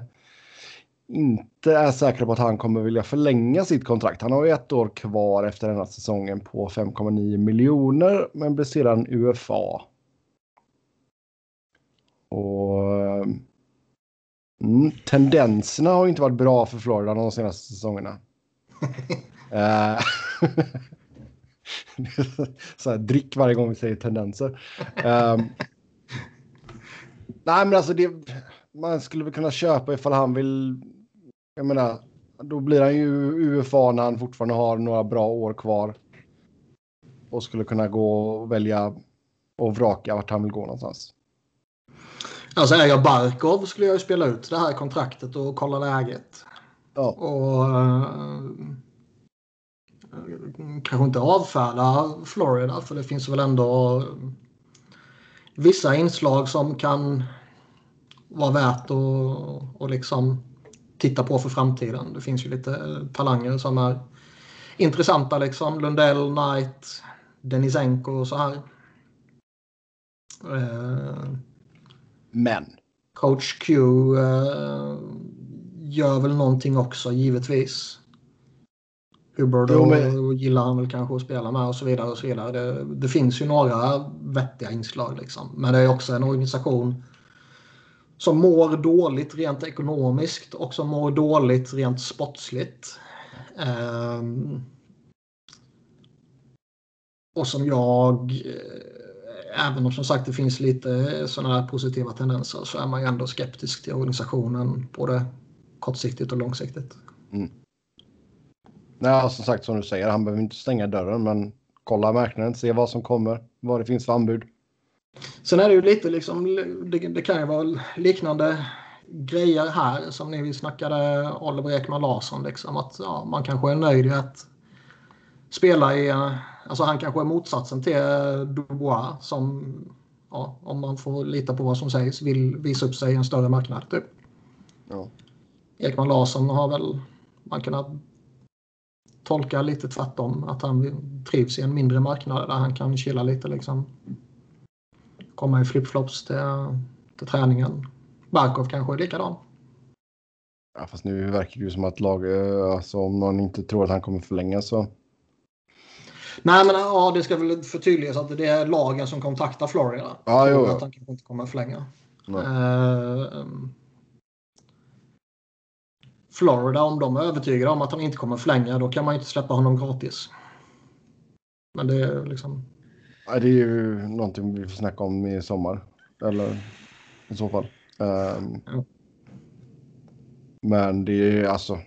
inte är säkra på att han kommer vilja förlänga sitt kontrakt. Han har ju ett år kvar efter den här säsongen på 5,9 miljoner men blir sedan UFA. Och eh, mm, tendenserna har inte varit bra för Florida de senaste säsongerna. Eh, så här, drick varje gång vi säger tendenser. Ehm, nej, men alltså det, man skulle väl kunna köpa ifall han vill. Jag menar, då blir han ju UFA när han fortfarande har några bra år kvar. Och skulle kunna gå och välja och vraka vart han vill gå någonstans. alltså är jag Barkov skulle jag ju spela ut det här kontraktet och kolla läget. Ja, Och eh, kanske inte avfärda Florida för det finns väl ändå vissa inslag som kan vara värt att liksom titta på för framtiden. Det finns ju lite talanger som är intressanta liksom. Lundell, Knight, Denisenko och så här. Eh, Men. Coach Q eh, gör väl någonting också givetvis. Hubbard Jo, men- och gillar han väl kanske att spela med och så vidare. och så vidare. Det, det finns ju några vettiga inslag liksom. Men det är också en organisation som mår dåligt rent ekonomiskt och som mår dåligt rent sportsligt. Ehm, och som jag, eh, även om som sagt det finns lite sådana här positiva tendenser så är man ju ändå skeptisk till organisationen både kortsiktigt och långsiktigt. Nej, som sagt som du säger, han behöver inte stänga dörren, men kolla marknaden, se vad som kommer, vad det finns för anbud. Sen är det ju lite liksom, det, det kan ju vara liknande grejer här som vi snackade Oliver Ekman Larsson. Liksom, att ja, man kanske är nöjd i att spela i, alltså han kanske är motsatsen till Dubois som, ja, om man får lita på vad som sägs, vill visa upp sig i en större marknad. Typ. Ja. Ekman Larsson har väl man kunnat tolka lite tvärtom. Att han trivs i en mindre marknad där han kan chilla lite liksom. Komma i flipflops till, till träningen. Barkov kanske är likadan. Ja, fast nu verkar det ju som att lag, eh, alltså om någon inte tror att han kommer förlänga så. Nej men ja, det ska väl förtydligas att det är lagen som kontaktar Florida. Ja, jo, jo. Att han kanske inte kommer förlänga. Nej. Eh, Florida, om de är övertygade om att han inte kommer förlänga, då kan man ju inte släppa honom gratis. Men det är liksom... Ja, det är ju någonting vi får snacka om i sommar. Eller i så fall. Ehm, Ja. Men det är ju alltså.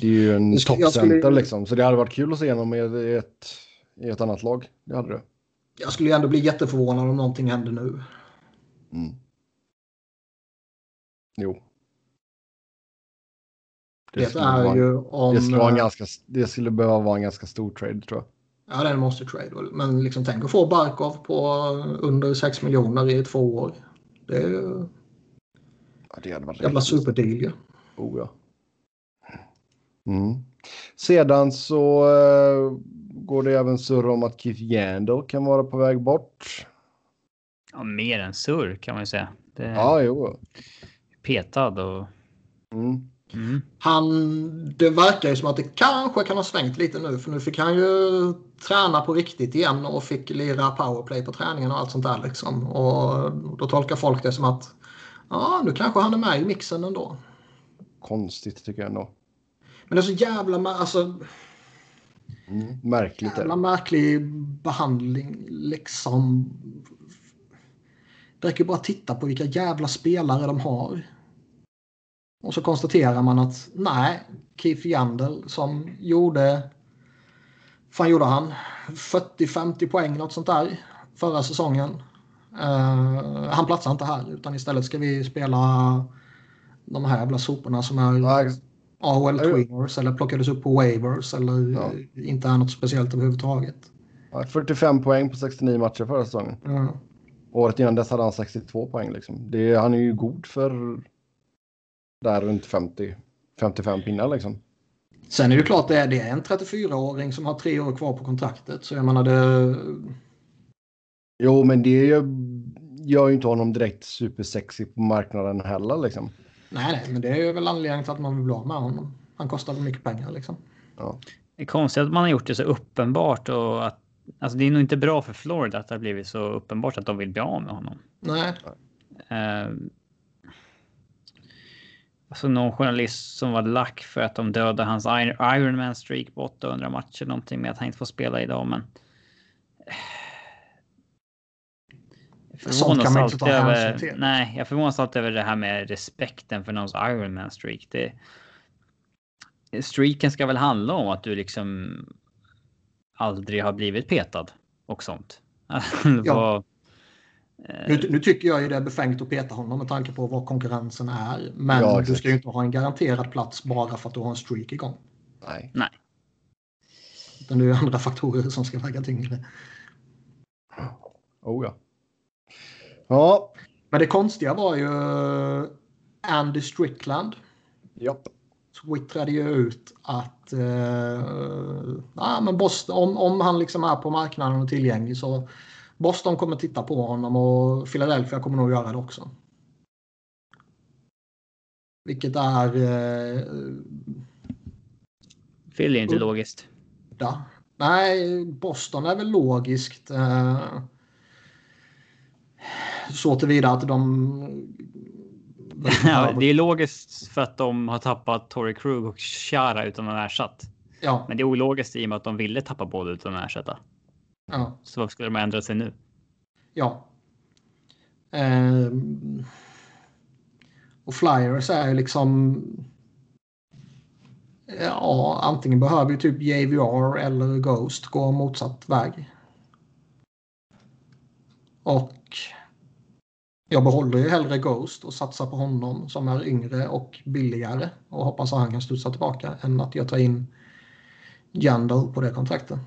Det är ju en toppcenter skulle- liksom. Så det hade varit kul att se honom i ett, i ett annat lag. Det hade det. Jag skulle ju ändå bli jätteförvånad om någonting händer nu. Mm. Jo. Det, skulle är vara- ju om... Det skulle, vara en ganska, det skulle behöva vara en ganska stor trade tror jag. Ja, den måste trade. Men liksom, tänk att få Barkov på under 6 miljoner i två år. Det är ju Ja, det hade varit jävla superdeal ju. Oh, ja. Mm. Sedan så eh, går det även surr om att Keith Yandel kan vara på väg bort. Ja, mer än surr kan man ju säga. Det är Ja, jo. petad och... Mm. Mm. Han, det verkar ju som att det kanske kan ha svängt lite nu för nu fick han ju träna på riktigt igen och fick lira powerplay på träningen och allt sånt där liksom. Och då tolkar folk det som att ja, nu kanske han är med i mixen ändå. Konstigt tycker jag ändå. Men det är så jävla, alltså, Mm. Märkligt. är jävla märklig behandling liksom. Det räcker bara att titta på vilka jävla spelare de har. Och så konstaterar man att nej, Keith Yandel som gjorde, fan gjorde han, 40-50 poäng något sånt där förra säsongen. Eh, han platsar inte här utan istället ska vi spela de här jävla soporna som är Ja, AHL. Twingers eller plockades upp på waivers eller Ja. inte är något speciellt överhuvudtaget. ja, 45 poäng på 69 matcher förra säsongen. Ja. Året innan dess hade han 62 poäng. Liksom. Det, han är ju god för där runt 50, 55 pinnar liksom. Sen är det klart det är, det är en 34-åring som har tre år kvar på kontraktet. Så jag menar det... Jo, men det gör- ju inte honom direkt supersexy på marknaden heller liksom. Nej, nej, men det är väl anledningen till att man vill bli av med honom. Han kostar väl mycket pengar liksom. Ja. Det är konstigt att man har gjort det så uppenbart och att alltså det är nog inte bra för Florida att det har blivit så uppenbart att de vill bli av med honom. Nej, Eh, alltså någon journalist som var lack för att de dödade hans Ir- Ironman streak på 800 matcher någonting med att han inte får spela idag, men. Inte alltid över, nej, jag förvånas alltid över det här med respekten för någons Ironman streak. Det, streaken ska väl handla om att du liksom aldrig har blivit petad och sånt. Vad- eh, nu, nu tycker jag ju det är befängt att peta honom med tanke på vad konkurrensen är. Men Ja, du ska ju inte ha en garanterad plats bara för att du har en streak igång. Nej. Utan det är ju andra faktorer som ska väga tyngre. Oh ja. Ja. Men det konstiga var ju Andy Strickland. Japp. twittrade ju ut att eh, ja, men Boston, om, om han liksom är på marknaden och tillgänglig så Boston kommer titta på honom och Philadelphia kommer nog göra det också. Vilket är... Eh, Philly är inte logiskt. Ja. Nej, Boston är väl logiskt. Eh, så tillvida att de... ja, det är logiskt för att de har tappat Torrey Krug och Chara utan att ersatt. Ja. Men det är ologiskt i och med att de ville tappa båda utan att ersätta. Ja. Så varför skulle de ändra sig nu? Ja. Eh, och Flyers är ju liksom... Ja, antingen behöver ju typ JVR eller Ghost gå motsatt väg. Och jag behåller ju hellre Ghost och satsar på honom som är yngre och billigare och hoppas att han kan studsa tillbaka än att jag tar in Jandal på det kontraktet.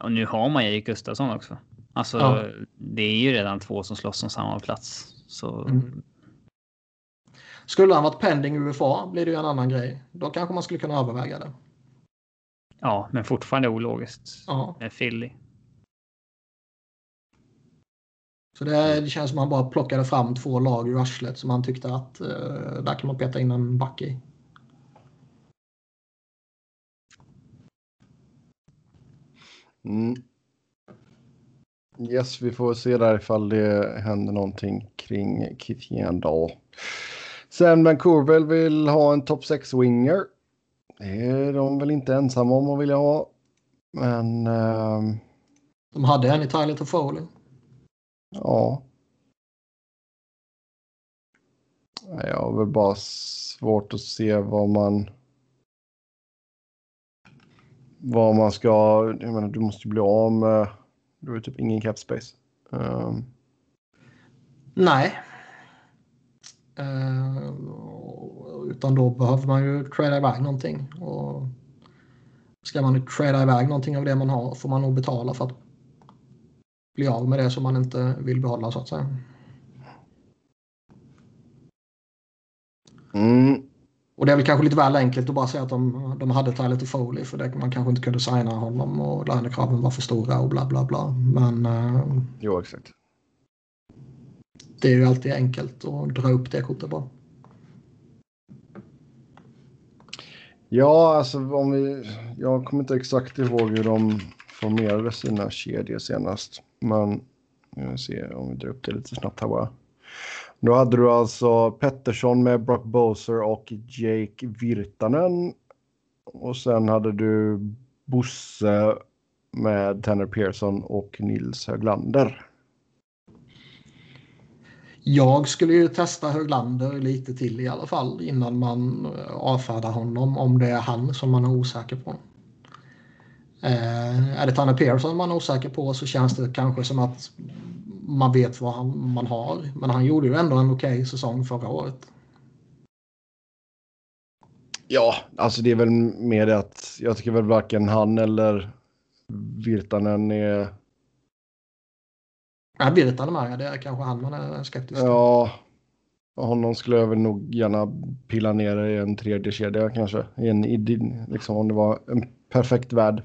Och nu har man Erik Gustafsson också. Alltså, Ja. det är ju redan två som slåss om samma plats. Så Mm. Skulle han varit pending UFA blir det ju en annan grej. Då kanske man skulle kunna överväga det. ja, men fortfarande ologiskt. Ja. Med Philly. Så det, det känns som att han bara plockade fram två lag ur arslet som han tyckte att eh, där kan man peta in en back i. Mm. Yes, vi får se där ifall det händer någonting kring Keith Yandall. Sen Vancouver vill ha en top 6 winger. Det är de väl inte ensamma om att vilja ha. Men ehm, De hade en i Tyler Toffoli. ja. Nej, Jag har väl bara svårt att se vad man vad man ska, jag menar du måste ju bli av med, du har ju typ ingen cap space. Ehm, Nej. Eh, utan då behöver man ju trada iväg någonting. Och ska man trada iväg någonting av det man har får man nog betala för att bli av med det som man inte vill behålla så att säga. mm, Och det är väl kanske lite väl enkelt att bara säga att de, de hade Tyler Toffoli för det, man kanske inte kunde signa honom och lönekraven var för stora och bla bla bla. Men eh, jo, exakt. det är ju alltid enkelt att dra upp det kortet bara. Ja, alltså om vi, jag kommer inte exakt ihåg hur de formerade sina kedjor senast. Men jag ser om vi drar upp det lite snabbt här bara. Då hade du alltså Pettersson med Brock Boser och Jake Virtanen. Och sen hade du Bosse med Tanner Pearson och Nils Höglander. Jag skulle ju testa Höglander lite till i alla fall innan man avfärdar honom om det är han som man är osäker på. Eh, är det Tanner Pearson man är osäker på så känns det kanske som att man vet vad han, man har. Men han gjorde ju ändå en okej säsong förra året. Ja, alltså det är väl mer det att jag tycker väl varken han eller Virtanen är Ja, Virtanen med, det är kanske han man är skeptisk till. Ja, honom skulle jag väl nog gärna pilla ner i en tredje kedja kanske. I en, i din, liksom om det var en perfekt värld.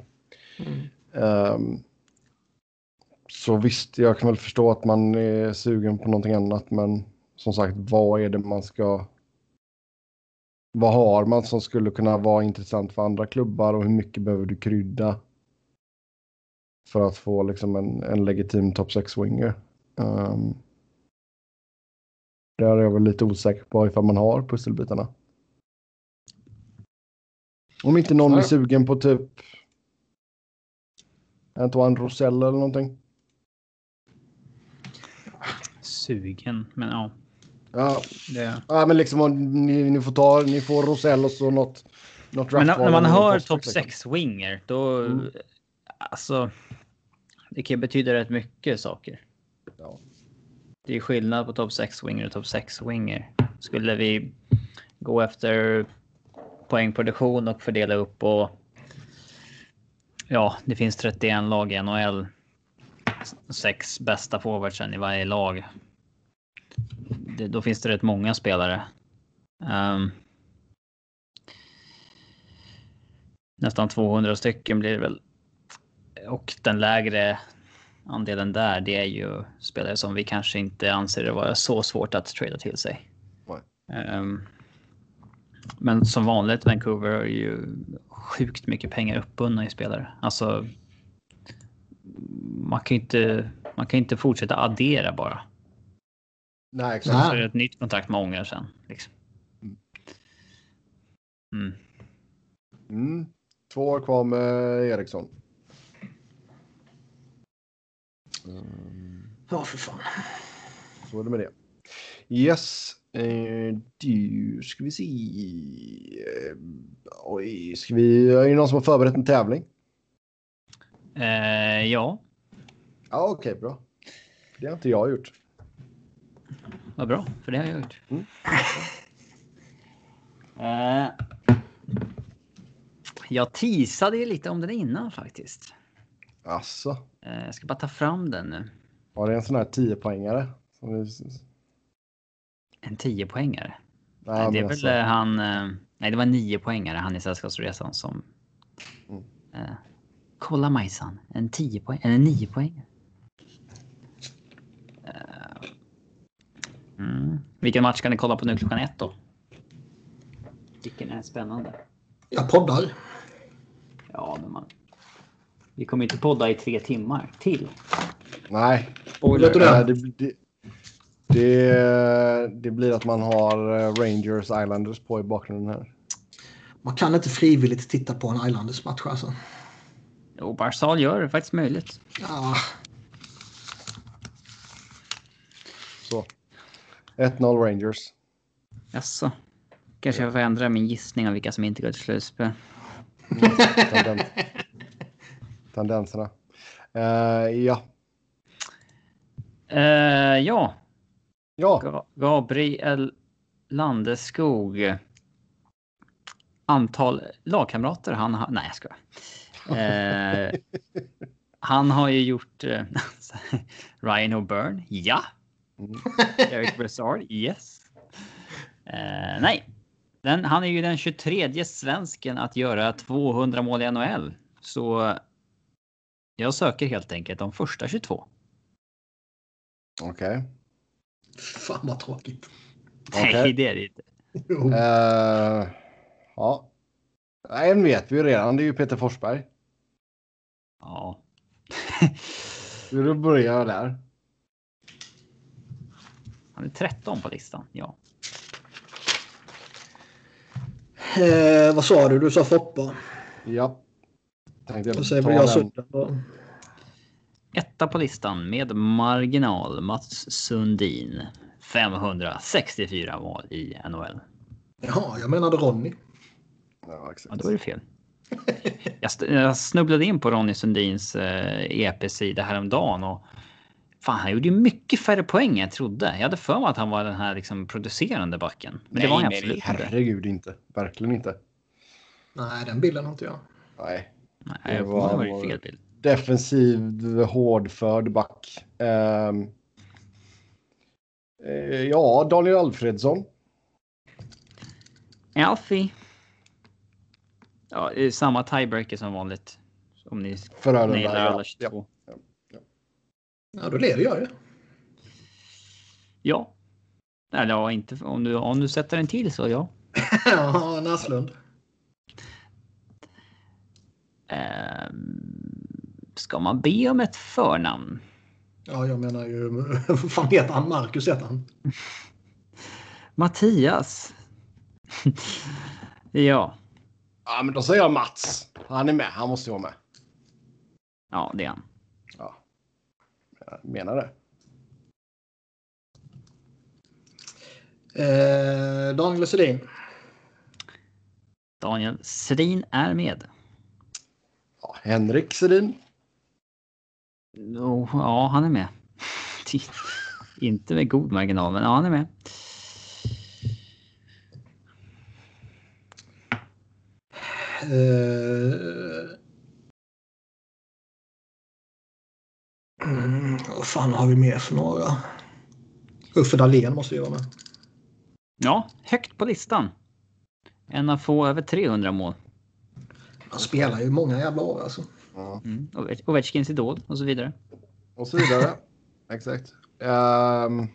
Mm. Ehm, så visst, jag kan väl förstå att man är sugen på någonting annat, men som sagt, vad är det man ska... Vad har man som skulle kunna vara intressant för andra klubbar och hur mycket behöver du krydda? För att få liksom en, en legitim top 6-winger. Um, där är jag väl lite osäker på ifall man har pusselbitarna. Om inte någon är sugen på typ Antoine Rosell eller någonting. Sugen, men ja. Ja, Det... ja men liksom om ni, ni får ta, ni får Rosell och så något. något Men när, man hör topp liksom. 6 winger, då... Mm. Alltså... Det kan betyda rätt mycket saker. Ja. Det är skillnad på topp 6 winger och topp 6 winger. Skulle vi gå efter poängproduktion och fördela upp och... Ja, det finns 31 lag i NHL. Sex bästa forwardsen i varje lag. Det, då finns det rätt många spelare. Ehm, nästan 200 stycken blir det väl. Och den lägre andelen där, det är ju spelare som vi kanske inte anser det vara så svårt att trada till sig. Um, men som vanligt, Vancouver har ju sjukt mycket pengar uppbundna i spelare. Alltså. Man kan ju inte. Man kan inte fortsätta addera bara. Nej, exakt. Så är det ett nytt kontrakt man ångrar sen. Liksom. Mm. Mm. Två år kvar med Eriksson. Mm. Ja, för fan. Så är det med det. Yes. Eh, du, ska vi se. Eh, oj, ska vi... Är det någon som har förberett en tävling? Eh, ja. Ja, okej, okay, bra. Det har inte jag gjort. Vad bra, för det har jag gjort. Mm. eh, jag teasade ju lite om den innan faktiskt. Eh, jag ska bara ta fram den nu. Var det en sån här 10-poängare? En 10-poängare? Nej, det är alltså... väl han... Eh, nej, det var en 9-poängare, han i Sällskapsresan som... Mm. Eh, kolla Majsan, en 10-poäng, eller en 9-poängare. Mm. Vilken match kan ni kolla på nu klockan ett då? Vilken är spännande? Jag poddar. Ja, men man... Vi kommer inte podda i tre timmar till. Nej. Spoiler. Det, det, det, det, blir att man har eh, Rangers Islanders på i bakgrunden här. Man kan inte frivilligt titta på en Islanders-match alltså. Jo, Barsal gör det faktiskt möjligt. Ja. 1-0 Rangers. Jaså? Kanske jag får ändra min gissning av vilka som inte går till slutspel. Tendens. Tendenserna. Uh, ja. Uh, ja. Ja. Gabriel Landeskog. Antal lagkamrater han har... Nej, jag skojar. Uh, han har ju gjort Ryan O'Byrne. Ja. Mm. Eric Brassard. Yes. nej, den, han är ju den 23 svensken att göra 200 mål i NHL. Så jag söker helt enkelt de första 22. Okej. Okay. Fan vad tråkigt. Nej, okay. det är det inte. Uh, ja. En vet vi ju redan, det är ju Peter Forsberg. Ja. Vill du börja där? Han är 13 på listan, ja. Eh, vad sa du? Du sa Foppa. Ja. Tänkte jag säger jag Etta på listan med marginal Mats Sundin. 564 mål i NHL. Ja, jag menade Ronny. Ja, exakt. Ja, då är det fel. Jag, snubblade in på Ronny Sundins eh, EP-sida häromdagen och Fan, han gjorde ju mycket färre poäng än jag trodde. Jag hade för mig att han var den här liksom producerande backen. Men nej, det var han absolut inte. Herregud inte. Verkligen inte. Nej, den bilden har inte jag. Nej. Nej, det var, var fel bild. Defensiv, hårdförd back. Um, ja, Daniel Alfredsson. Alfie. Ja, samma tiebreaker som vanligt. Om ni nailar alla 22. Ja. Ja, då leder jag ju. Ja. Eller ja, inte om du, om du sätter en till så ja. ja, Naslund. Um, ska man be om ett förnamn? Ja, jag menar ju... Vad fan heter han? Marcus heter han. Mattias. ja. Ja, men då säger jag Mats. Han är med. Han måste vara med. Ja, det är han. Det. Eh, Daniel Sedin. Daniel Sedin är med. Ja, Henrik Sedin. Oh, ja, han är med. Inte med god marginal, men ja, han är med. Uh, Mm, vad fan har vi mer för några? Uffe Dahlén måste ju vara med. Ja, högt på listan. En av få över 300 mål. Han spelar ju många jävla år alltså. Ja. Mm. Ove- Ovechkins idol och så vidare. Och så vidare. Exakt. Um,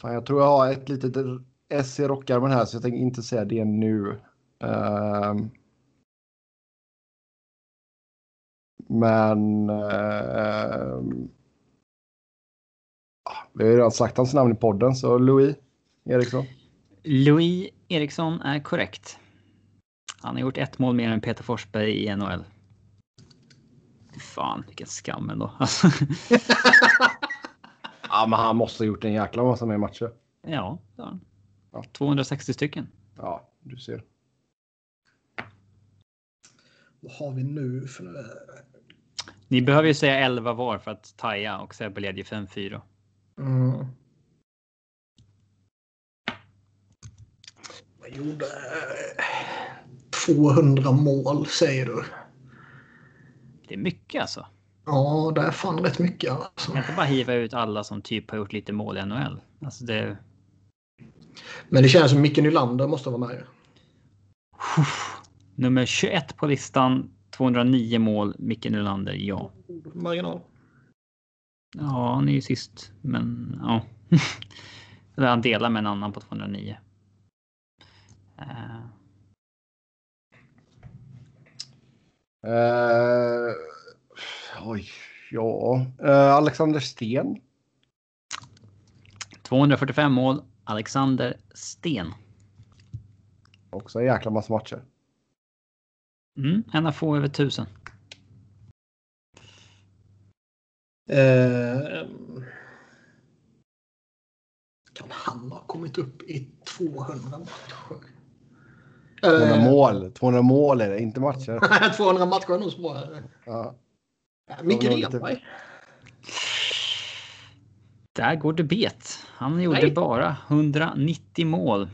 fan, jag tror jag har ett litet S i rockärmen här så jag tänker inte säga det nu. Ehm, men... ehm, ah, vi har ju redan sagt hans namn i podden så Louis Eriksson. Louis Eriksson är korrekt. Han har gjort ett mål mer än Peter Forsberg i NHL. Fan, vilken skam ändå. Alltså, Ja, men han måste ha gjort en jäkla massa mer matcher. ja, det har han. Ja. 260 stycken. Ja, du ser. Vad har vi nu för... Ni behöver ju säga 11 var för att taja och Sebbe leder ju 5-4. Mm. Jag gjorde eh, 200 mål säger du. Det är mycket alltså. Ja, det är fan rätt mycket alltså. Jag kan inte bara hiva ut alla som typ har gjort lite mål i NHL. Alltså det... Men det känns som Micke Nylander måste vara med. Nummer 21 på listan. 209 mål. Micke Nylander, ja. Marginal. Ja, han är ju sist, men ja. Eller han delar med en annan på 209. Eh, Eh, oj, ja. Eh, Alexander Sten. 245 mål. Alexander Sten. Också en jäkla massa matcher. Mm, en av få över 1000. Eh, kan han ha kommit upp i 200 matcher? 200 Eh, mål. 200 mål är det, inte matcher. 200 matcher är nog bra. Ja. Micke Renberg. Där går det bet. Han gjorde Nej. bara 190 mål.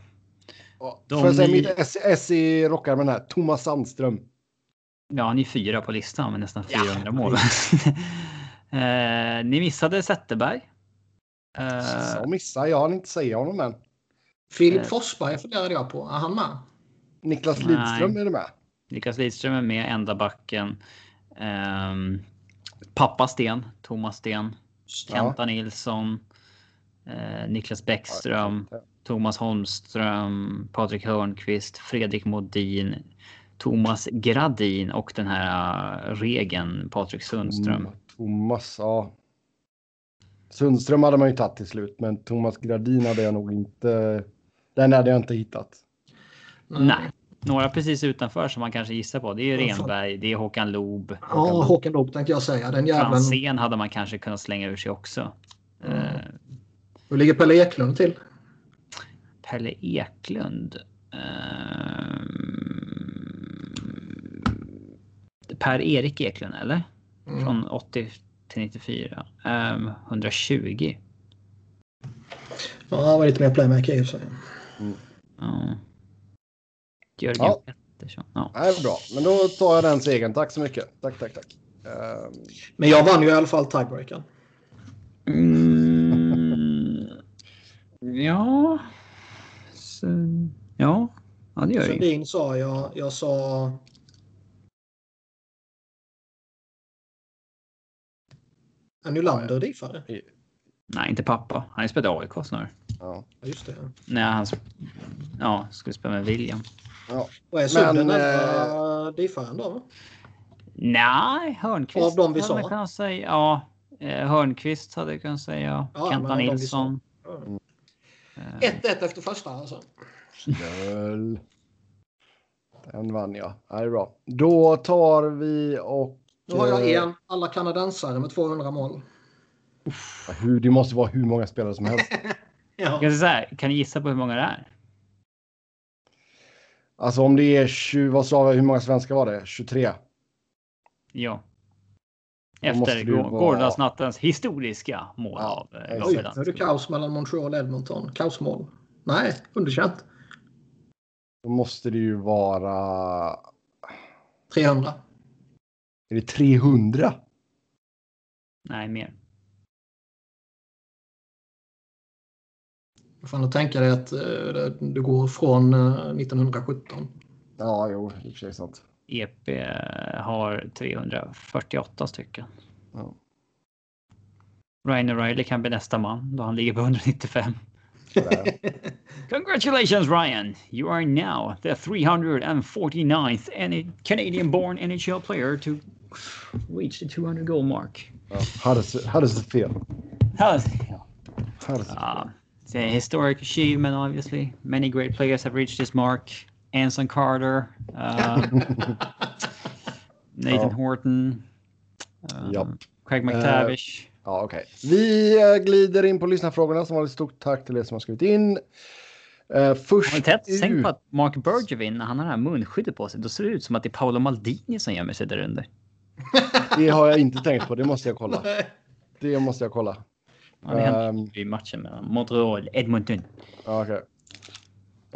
Ja, De Får jag säga mitt S, S i rockärmen här? Thomas Sandström. Ja, han är fyra på listan med nästan Ja. 400 mål. eh, ni missade Zetterberg. Eh, Så missar jag hann inte säga honom än. Filip Eh. Forsberg funderade jag på. Är han med? Niklas Nej. Lidström är det med. Niklas Lidström är med, enda backen. Ehm, pappa Sten, Thomas Sten, Kenta Nilsson, eh, Niklas Bäckström, Thomas Holmström, Patrik Hörnqvist, Fredrik Modin, Thomas Gradin och den här uh, regeln Patrik Sundström. Mm, Thomas, ja. Sundström hade man ju tagit till slut, men Thomas Gradin hade jag nog inte. Den hade jag inte hittat. Nej, några precis utanför som man kanske gissar på. Det är. Renberg, det är Håkan Loob. Ja, Håkan Loob tänkte jag säga. Den jäveln. Franzén hade man kanske kunnat slänga ur sig också. Mm. Eh, Hur ligger Pelle Eklund till? Pelle Eklund. ehm, Per-Erik Eklund, eller? Mm. Från 80 till 94. Ehm, 120. Ja, han var lite mer playmaker i och för sig. Ja. Jörgen Ja. Pettersson. Ja. Nej, bra. Men då tar jag den segern. Tack så mycket. Tack, tack, tack. Ehm, Men jag vann ju i alla fall tiebreakern. Mm, ja. Så, ja. ja, det gör det. Sundin sa jag. Jag sa... Är Nylander diffare? Nej, inte pappa. Han spelat AIK snarare. ja. Just det. När han sp- ja, skulle spela med William. Ja. Och är Sudden Men, närmare diffaren då? Nej, Hörnqvist. Av de vi sa? kunnat säga. Ja, eh, Hörnqvist hade jag kunnat säga. Ja, Kenta Nilsson. Ja. Eh, 1-1 efter första alltså. Snäll. Den vann jag. Ja, det är bra. Då tar vi och... Nu har jag eh, en alla kanadensare med 200 mål. Hur, det måste vara hur många spelare som helst. Ja. Här, kan ni gissa på hur många det är? Alltså om det är 20, vad sa vi, hur många svenskar var det? 23? Ja. Efter vara- Gårdagsnattens historiska mål Ja, av eh, oj, nu är det kaos mellan Montreal och Edmonton. Kaosmål. Nej, underkänt. Då måste det ju vara... 300. Är det 300? Nej, mer. Du får tänka dig att eh, det- du går från eh, 1917. Ja, jo, i och för sig sant. EP har 348 stycken. Ja. Ryan O'Reilly kan bli nästa man då han ligger på 195. Sådär. Congratulations Ryan! You are now the 349th any Canadian born NHL player to reach the 200 goal mark. Ja. How, does it, how does it feel? How's, How does it uh, it's a historic achievement, obviously. Many great players have reached this mark. Anson Carter, uh, Nathan Ja. Horton, uh, Japp. Craig McTavish. Ja, okej. Vi eh, glider in på lyssnarfrågorna som vanligt. Stort tack till er som har skrivit in. Eh, först tätt ut- på att Mark Bergevin, när han har det här munskyddet på sig, då ser det ut som att det är Paolo Maldini som gömmer sig där under. Det har jag inte tänkt på. Det måste jag kolla. Det måste jag kolla. Ja, det hände Ehm. i matchen mellan Montreal Edmonton. Ja, okej.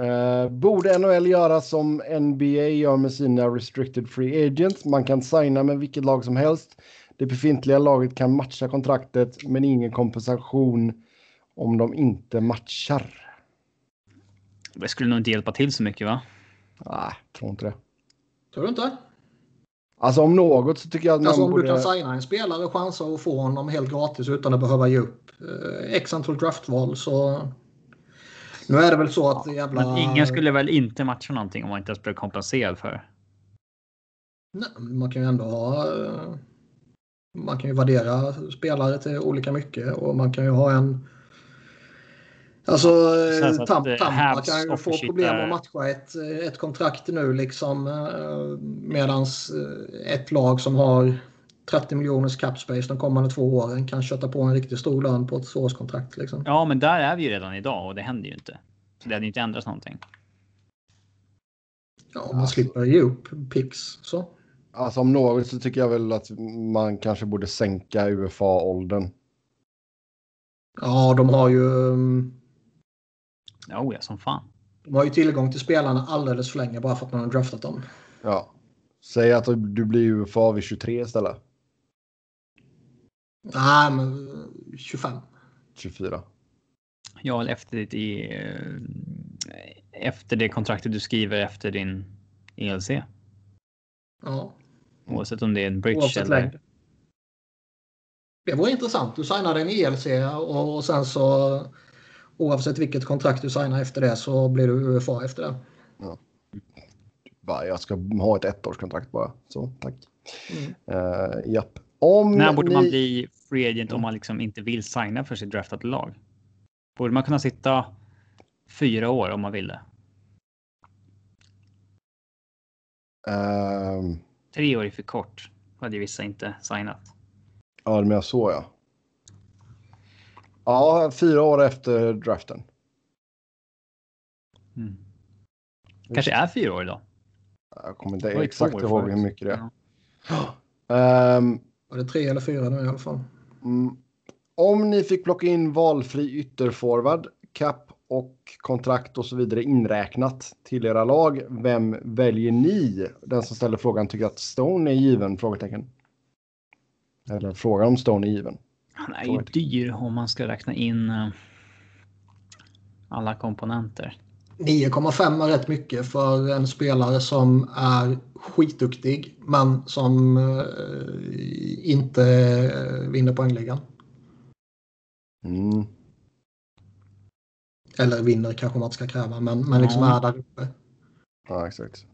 Eh, borde NHL göra som NBA gör med sina restricted free agents? Man kan signa med vilket lag som helst. Det befintliga laget kan matcha kontraktet men ingen kompensation om de inte matchar. Det skulle nog inte hjälpa till så mycket va? Nej, tror inte det. Tror du inte? Alltså om något så tycker jag att man Alltså om borde... du kan signa en spelare och chansa att få honom helt gratis utan att behöva ge upp eh, x antal draftval så... Nu är det väl så att jävla... Men ingen skulle väl inte matcha någonting om man inte ens blev kompenserad för. Nej, men man kan ju ändå ha... eh, Man kan ju värdera spelare till olika mycket och man kan ju ha en... Alltså, Så att, eh, Tam, eh, Tampa Habs kan ju få problem att matcha ett, eh, ett kontrakt nu liksom. eh, Medans eh, ett lag som har 30 miljoners cap space de kommande två åren kan köta på en riktigt stor lön på ett tvåårskontrakt. Liksom. Ja, men där är vi ju redan idag och det händer ju inte. Så det hade ju inte ändrats någonting. Ja, man slipper ge upp picks. Så. Alltså om något så tycker jag väl att man kanske borde sänka UFA-åldern. Ja, de har ju... mm, Jo, ja, som fan. De har ju tillgång till spelarna alldeles för länge bara för att man har draftat dem. Ja. Säg att du blir UFA vid 23 istället. Nej, men eh, 25. 24. Ja, eller efter ditt i, eh, efter det kontraktet du skriver efter din ELC. Ja, Oavsett om det är en bridge oavsett eller... längd. Det var intressant. Du signade en ELC och sen så oavsett vilket kontrakt du signar efter det så blir du UFA efter det. Bara, jag ska ha ett ettårskontrakt bara. Så, tack. Mm. Uh, japp. Om När borde ni... man bli free agent om man liksom inte vill signa för sitt draftade lag? Borde man kunna sitta fyra år om man ville? Ehm, Tre år är för kort. Hade vissa inte signat. ja, men jag så ja. Ja, fyra år efter draften. Mm. Kanske är fyra år idag. Jag kommer inte exakt ihåg förut. hur mycket det är. Ja. Ehm, Var det tre eller fyra nu i alla fall? mm, om ni fick plocka in valfri ytterforward, cap och kontrakt och så vidare inräknat till era lag, vem väljer ni? Den som ställer frågan tycker att Stone är given? Frågetecken. Eller frågan om Stone är given. Han är ju dyr om man ska räkna in eh, alla komponenter. 9,5 är rätt mycket för en spelare som är skitduktig men som eh, inte eh, vinner poängligan. Mm. Eller vinner kanske man ska kräva men, men liksom Ja. är där uppe. Ja, exakt.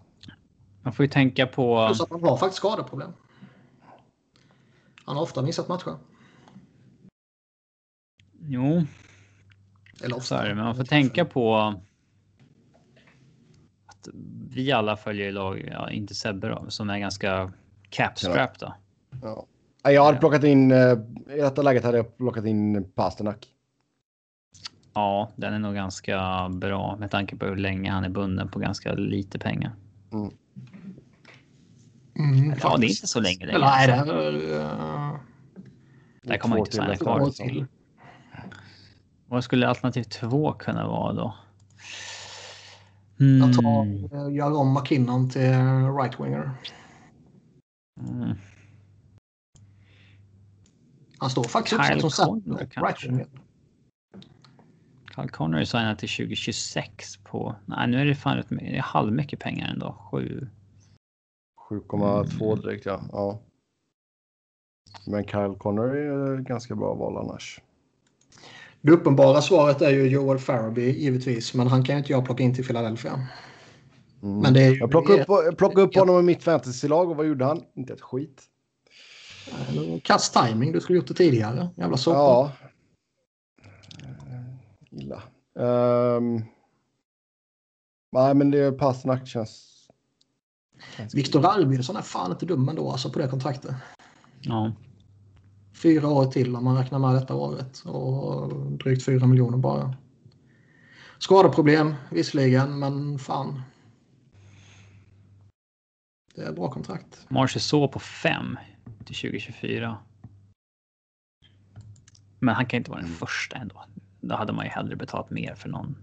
Man får ju tänka på... Plus att han har faktiskt skadeproblem. Han har ofta missat matcher. Jo, Eller så är det. Men man får tänka på att vi alla följer ju lag, ja, inte Sebbe då, som är ganska cap-strap då. Ja. Jag hade plockat in, eh, i detta läget hade jag plockat in Pasternak. Ja, den är nog ganska bra med tanke på hur länge han är bunden på ganska lite pengar. Mm, Ja, det är inte så länge längre. Eller nej, det är... eh, Där kommer inte till stanna efter kvar. till. Vad skulle alternativ två kunna vara då? Jag Mm. tar, eh, gör om McKinnon till right-winger. Mm. Han står faktiskt Kyle uppsatt som. Right-winger. Kyle Connor är signad till 2026 på... Nej, nu är det fan rätt mycket. Det är halvmycket pengar ändå. Sju. 7,2 direkt ja. ja. Men Kyle Connor är ganska bra val annars. Det uppenbara svaret är ju Joel Farabee givetvis, men han kan ju inte jag plocka in till Philadelphia. Mm. Men det är ju- Jag plockade upp, plockade upp honom i mitt fantasylag och vad gjorde han? Inte ett skit. Kass timing, du skulle gjort det tidigare. Jävla soppa. Ja. Illa. Um, nej, men det är Pasternak känns... känns Viktor Arvidsson är fan inte dum ändå alltså på det kontraktet. Ja. Fyra år till om man räknar med detta året och drygt fyra miljoner bara. Skadeproblem visserligen, men fan. Det är ett bra kontrakt. Marsh så på 5 till 2024. Men han kan inte vara den första ändå. Då hade man ju hellre betalat mer för någon.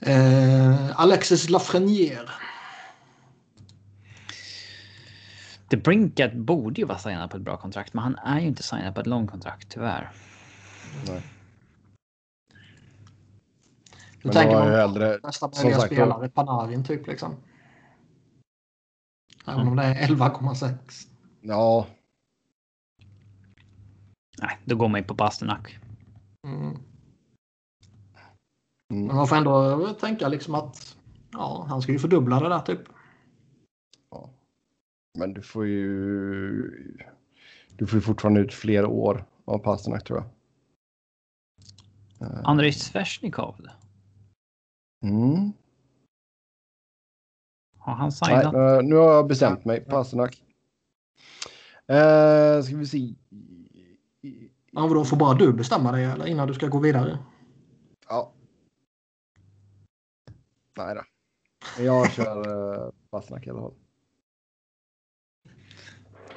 Eh, Alexis Lafreniere. The Brinkat borde ju vara signad på ett bra kontrakt, men han är ju inte signad på ett långkontrakt tyvärr. Nej. Då Men tänker då har man jag hellre... nästa möjliga sagt, spelare, Panarin typ liksom. Även om det är 11,6. Ja, Nej, då går man ju på Pasternak. Mm. Mm. Men man får ändå tänka liksom att ja, han ska ju fördubbla det där typ. Men du får ju... Du får ju fortfarande ut fler år av Pasternak tror jag. Eh, Andrei Svesjnikov. Mm. Har han Nej, signat? eh, nu har jag bestämt mig. Pasternak. Eh, ska vi se. Ja, då får bara du bestämma dig eller innan du ska gå vidare. Ja. Nej då. Jag kör uh, Pasternak i alla fall.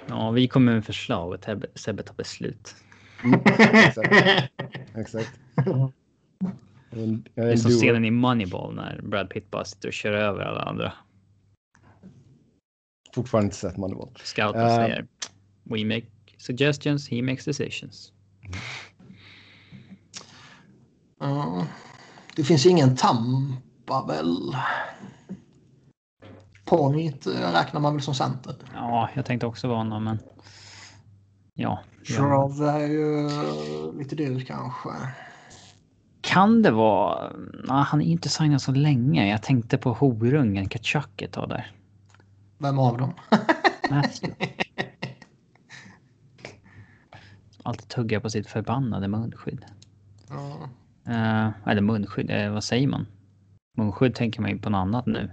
Ja, vi kommer med förslag och Sebbe tar beslut. Exakt. Exakt. En, en Det är som scenen i Moneyball när Brad Pitt bara sitter och kör över alla andra. Fortfarande inte sett Moneyball. Scouten Eh. säger We make suggestions, he makes decisions. Ja, det finns ingen Tampa väl? Point eh, räknar man väl som center. Ja, jag tänkte också vara honom, men. Ja. ja. Shrove är ju lite dyr kanske. Kan det vara? Nej, han är inte signad så länge. Jag tänkte på horungen Kachuk ett tag där. Vem av dem? Matthew. Alltid tugga på sitt förbannade munskydd. Ja. Eh, eller munskydd, eh, vad säger man? Munskydd tänker man ju på något annat nu.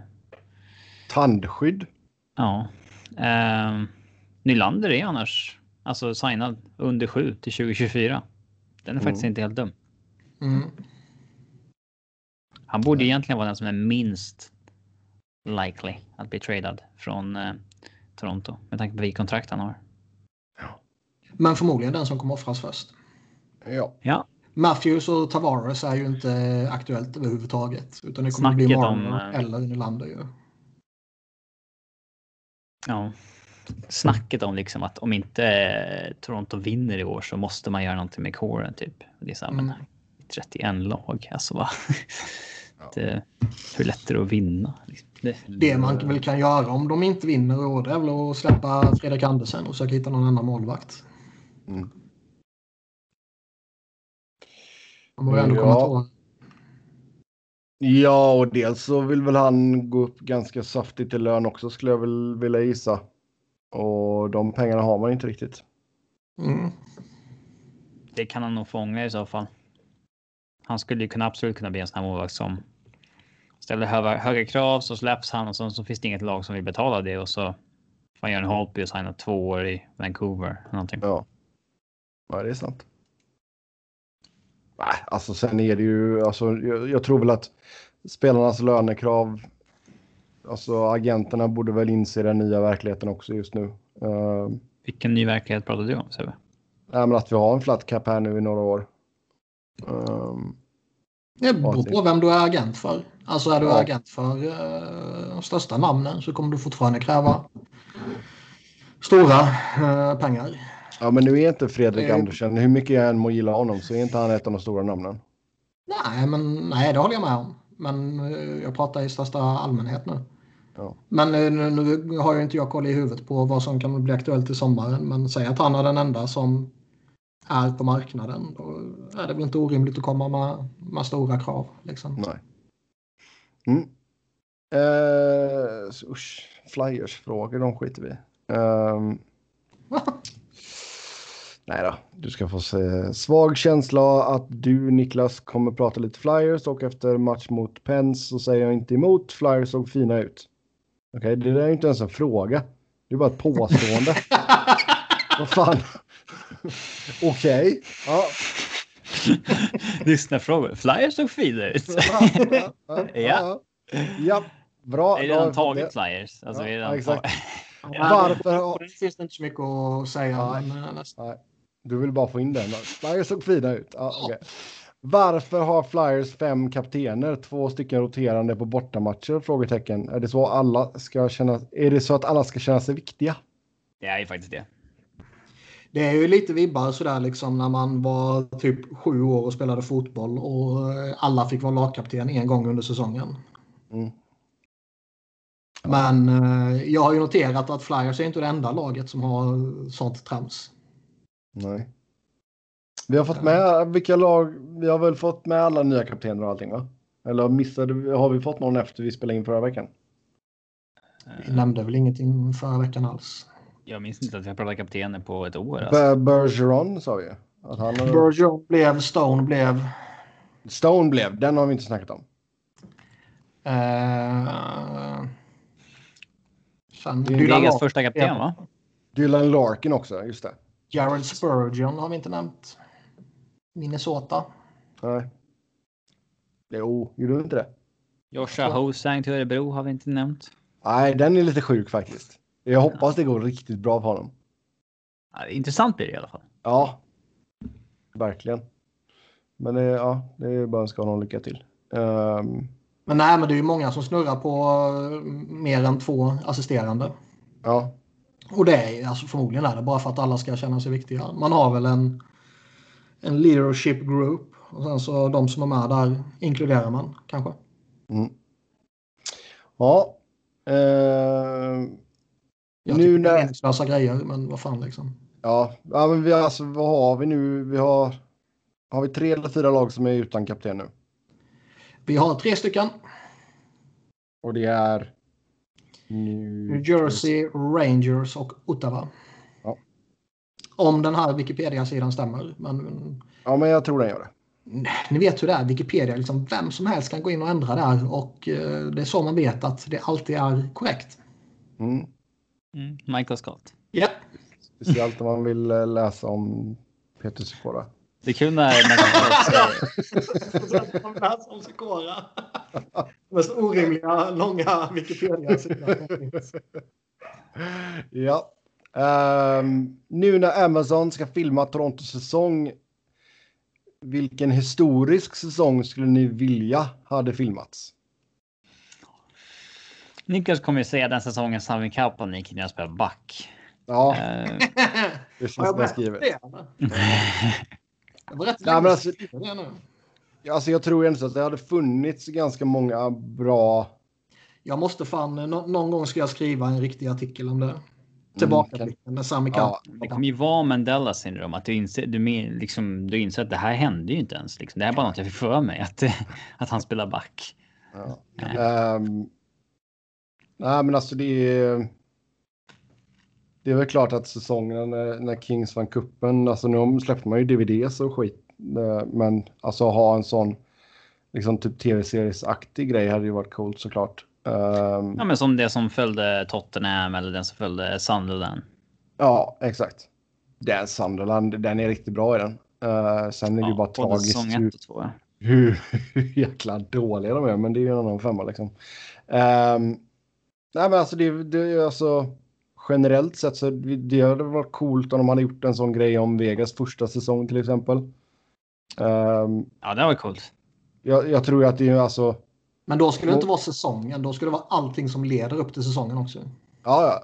Tandskydd. Ja. Uh, Nylander är annars alltså signad under 7 till 2024. Den är faktiskt Mm. inte helt dum. Mm. Han borde egentligen vara den som är minst likely att bli tradad från eh, Toronto med tanke på vilket kontrakt han har. Men förmodligen den som kommer offras först. Ja. Ja, Matthews och Tavares är ju inte aktuellt överhuvudtaget. Utan det kommer bli Snacket om, Marner eh, eller Nylander ju. Ja. Snacket om liksom att om inte eh, Toronto vinner i år så måste man göra någonting med kåren typ. Det är så här, Mm. men 31 lag, alltså? Ja. det, hur lätt är det att vinna? liksom? Det, Det man väl kan göra om de inte vinner i år det är väl att släppa Fredrik Andersen och försöka hitta någon annan målvakt. Mm. De har ju ändå Ja. Ja, och dels så vill väl han gå upp ganska saftigt i lön också skulle jag väl vilja gissa. Och de pengarna har man inte riktigt. Mm. det kan han nog fånga i så fall. Han skulle ju kunna absolut kunna bli en sån här målvakt som ställer höga, höga krav så släpps han och så, så finns det inget lag som vill betala det och så får han göra en Holtby och signa två år i Vancouver. Någonting. Ja. Ja, det är sant. Nej, alltså sen är det ju, alltså jag, jag tror väl att spelarnas lönekrav, alltså agenterna borde väl inse den nya verkligheten också just nu. Uh, Vilken ny verklighet pratar du om Sebbe? men att vi har en flat cap här nu i några år. Ehm, Det beror på vem du är agent för. Alltså är du Ja. agent för eh, de största namnen så kommer du fortfarande kräva stora eh, pengar. Ja, men nu är inte Fredrik Eh. Andersen, hur mycket jag än må gilla honom så är inte han ett av de stora namnen. Nej, men nej, det håller jag med om. Men eh, jag pratar i största allmänhet nu. Ja. Men eh, nu, nu har ju inte jag koll i huvudet på vad som kan bli aktuellt i sommaren. Men säg att han är den enda som är på marknaden. Då är det väl inte orimligt att komma med, med stora krav. Liksom. Nej. Mm. Eh, usch, Flyers-frågor, de skiter vi i. Nej då, du ska få se. Svag känsla att du Niklas kommer prata lite Flyers och efter match mot Pens så säger jag inte emot. Flyers såg fina ut. Okej, det där är ju inte ens en fråga. Det är bara ett påstående. Vad fan. Okej. Ja. Lyssnarfrågor. Flyers såg fina ut. Ja, ja. Bra. Det är då har redan vi tagit det. flyers. Alltså, Ja, vi redan exakt. Varför det finns inte så mycket att säga. Nej. Men, nästa. Nej, du vill bara få in den. Flyers såg fina ut. Ja, okej. Varför har Flyers fem kaptener, två stycken roterande på bortamatcher? Frågetecken. Är det så alla ska känna? Är det så att alla ska känna sig viktiga? Det är ju faktiskt det. Det är ju lite vibbar sådär liksom när man var typ sju år och spelade fotboll och eh, alla fick vara lagkapten en gång under säsongen. Mm. Men eh, jag har ju noterat att Flyers är inte det enda laget som har sånt trams. Nej. Vi har fått med vilka lag? Vi har väl fått med alla nya kaptener och allting va? Eller missade har vi fått någon efter vi spelade in förra veckan? Vi nämnde väl ingenting förra veckan alls. Jag minns inte att vi har pratat kaptener på ett år. Alltså. Ber- Bergeron sa vi ju. Att han Bergeron blev, Stone blev. Stone blev, den har vi inte snackat om. Eh, sen Det är Dylan Vegas Larkin. första kapten va? Dylan Larkin också, just det. Jared Spurgeon har vi inte nämnt. Minnesota. Nej. Jo, gjorde du inte det? Joshua Hosang till Örebro har vi inte nämnt. Nej, den är lite sjuk faktiskt. Jag hoppas det går riktigt bra för honom. Ja, intressant blir det i alla fall. Ja, verkligen. Men det, ja, det är bara att önska honom lycka till. Ehm, Men nej, men det är ju många som snurrar på eh, mer än två assisterande. ja, Och det är alltså förmodligen är det bara för att alla ska känna sig viktiga. Man har väl en, en leadership group och sen så de som är med där inkluderar man kanske. mm. ja. Ehm, Jag nu när, meningslösa grejer, men vad fan liksom. ja, ja, men vi har alltså, vad har vi nu? Vi har, har vi tre eller fyra lag som är utan kapten nu? Vi har tre stycken. Och det är New, Jersey, Rangers och Ottawa. Ja. Om den här Wikipedia-sidan stämmer. Men Ja, men jag tror den gör det. ni vet hur det är, Wikipedia, liksom vem som helst kan gå in och ändra där och eh, det är så man vet att det alltid är korrekt. Mm. Mm. Michael Scott. Ja, Speciellt om man vill eh, läsa om Peter Sikora. Det är kul när Man läser om Sikora. Mest orimliga, långa Wikipedia-sidan som. Ja. Ehm, nu när Amazon ska filma Torontos säsong. Vilken historisk säsong skulle ni vilja hade filmats? Niklas kommer ju säga den säsongen Simon Kapanen in och spelade back. Ja, Eh, precis Har jag som jag skriver. Det? var rätt Nej, men alltså- sedan jag skrev det nu. Alltså, jag tror ändå att det hade funnits ganska många bra. Jag måste fan, nå- någon gång ska jag skriva en riktig artikel om det. Tillbakablicken med Sami Ja, det kommer ju vara Mandela syndrom. Att du inser, du, liksom, du inser att det här hände ju inte ens. Liksom. Det här är bara något jag fick för mig. Att, att han spelar back. Ja. Ehm, nej, men alltså det är. Det är väl klart att säsongen när, när Kings vann kuppen, alltså nu släppte man ju DVDs och skit. eh, Men alltså ha en sån liksom typ tv-seriesaktig grej hade ju varit coolt såklart. Ehm, Ja, men som det som följde Tottenham eller den som följde Sunderland. ja, exakt. Den Sunderland, den är riktigt bra i den. Uh, sen är det ju bara tragiskt hur, två. hur, hur jäkla dåliga de är, men det är ju en annan femma liksom. Ehm, nej, men alltså det, det är alltså generellt sett så det det hade varit coolt om de hade gjort en sån grej om Vegas första säsong till exempel. Ehm, Ja, det var coolt. jag, jag tror att det är alltså, Men då skulle det inte vara säsongen. Då skulle det vara allting som leder upp till säsongen också. ja, ja.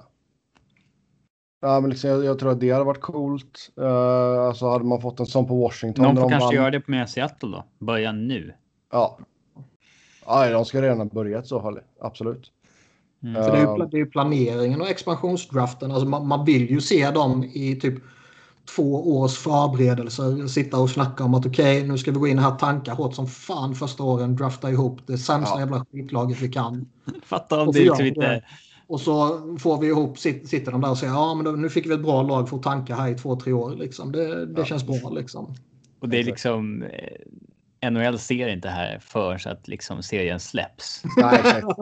Ja, men liksom, jag, jag tror att det hade varit coolt. Uh, alltså hade man fått en sån på Washington. Någon får de kanske vann- göra det med Seattle då. Börja nu. Ja. Ja, de ska redan ha börjat så fall. Absolut. Mm. För det, är ju, det är ju planeringen och expansionsdraften. Alltså man, man vill ju se dem i typ två års förberedelser. Sitta och snacka om att okej, nu ska vi gå in här tankar hårt som fan första åren. Drafta ihop det sämsta Ja. jävla skitlaget vi kan. Fatta om Och det så liksom inte... Och så får vi ihop, sit- sitter de där och säger ja men nu fick vi ett bra lag för att tanka här i två, tre år. Liksom. Det, det Ja. känns bra liksom. Och det är liksom... NHL ser inte här för så att liksom serien släpps. Nej, exakt.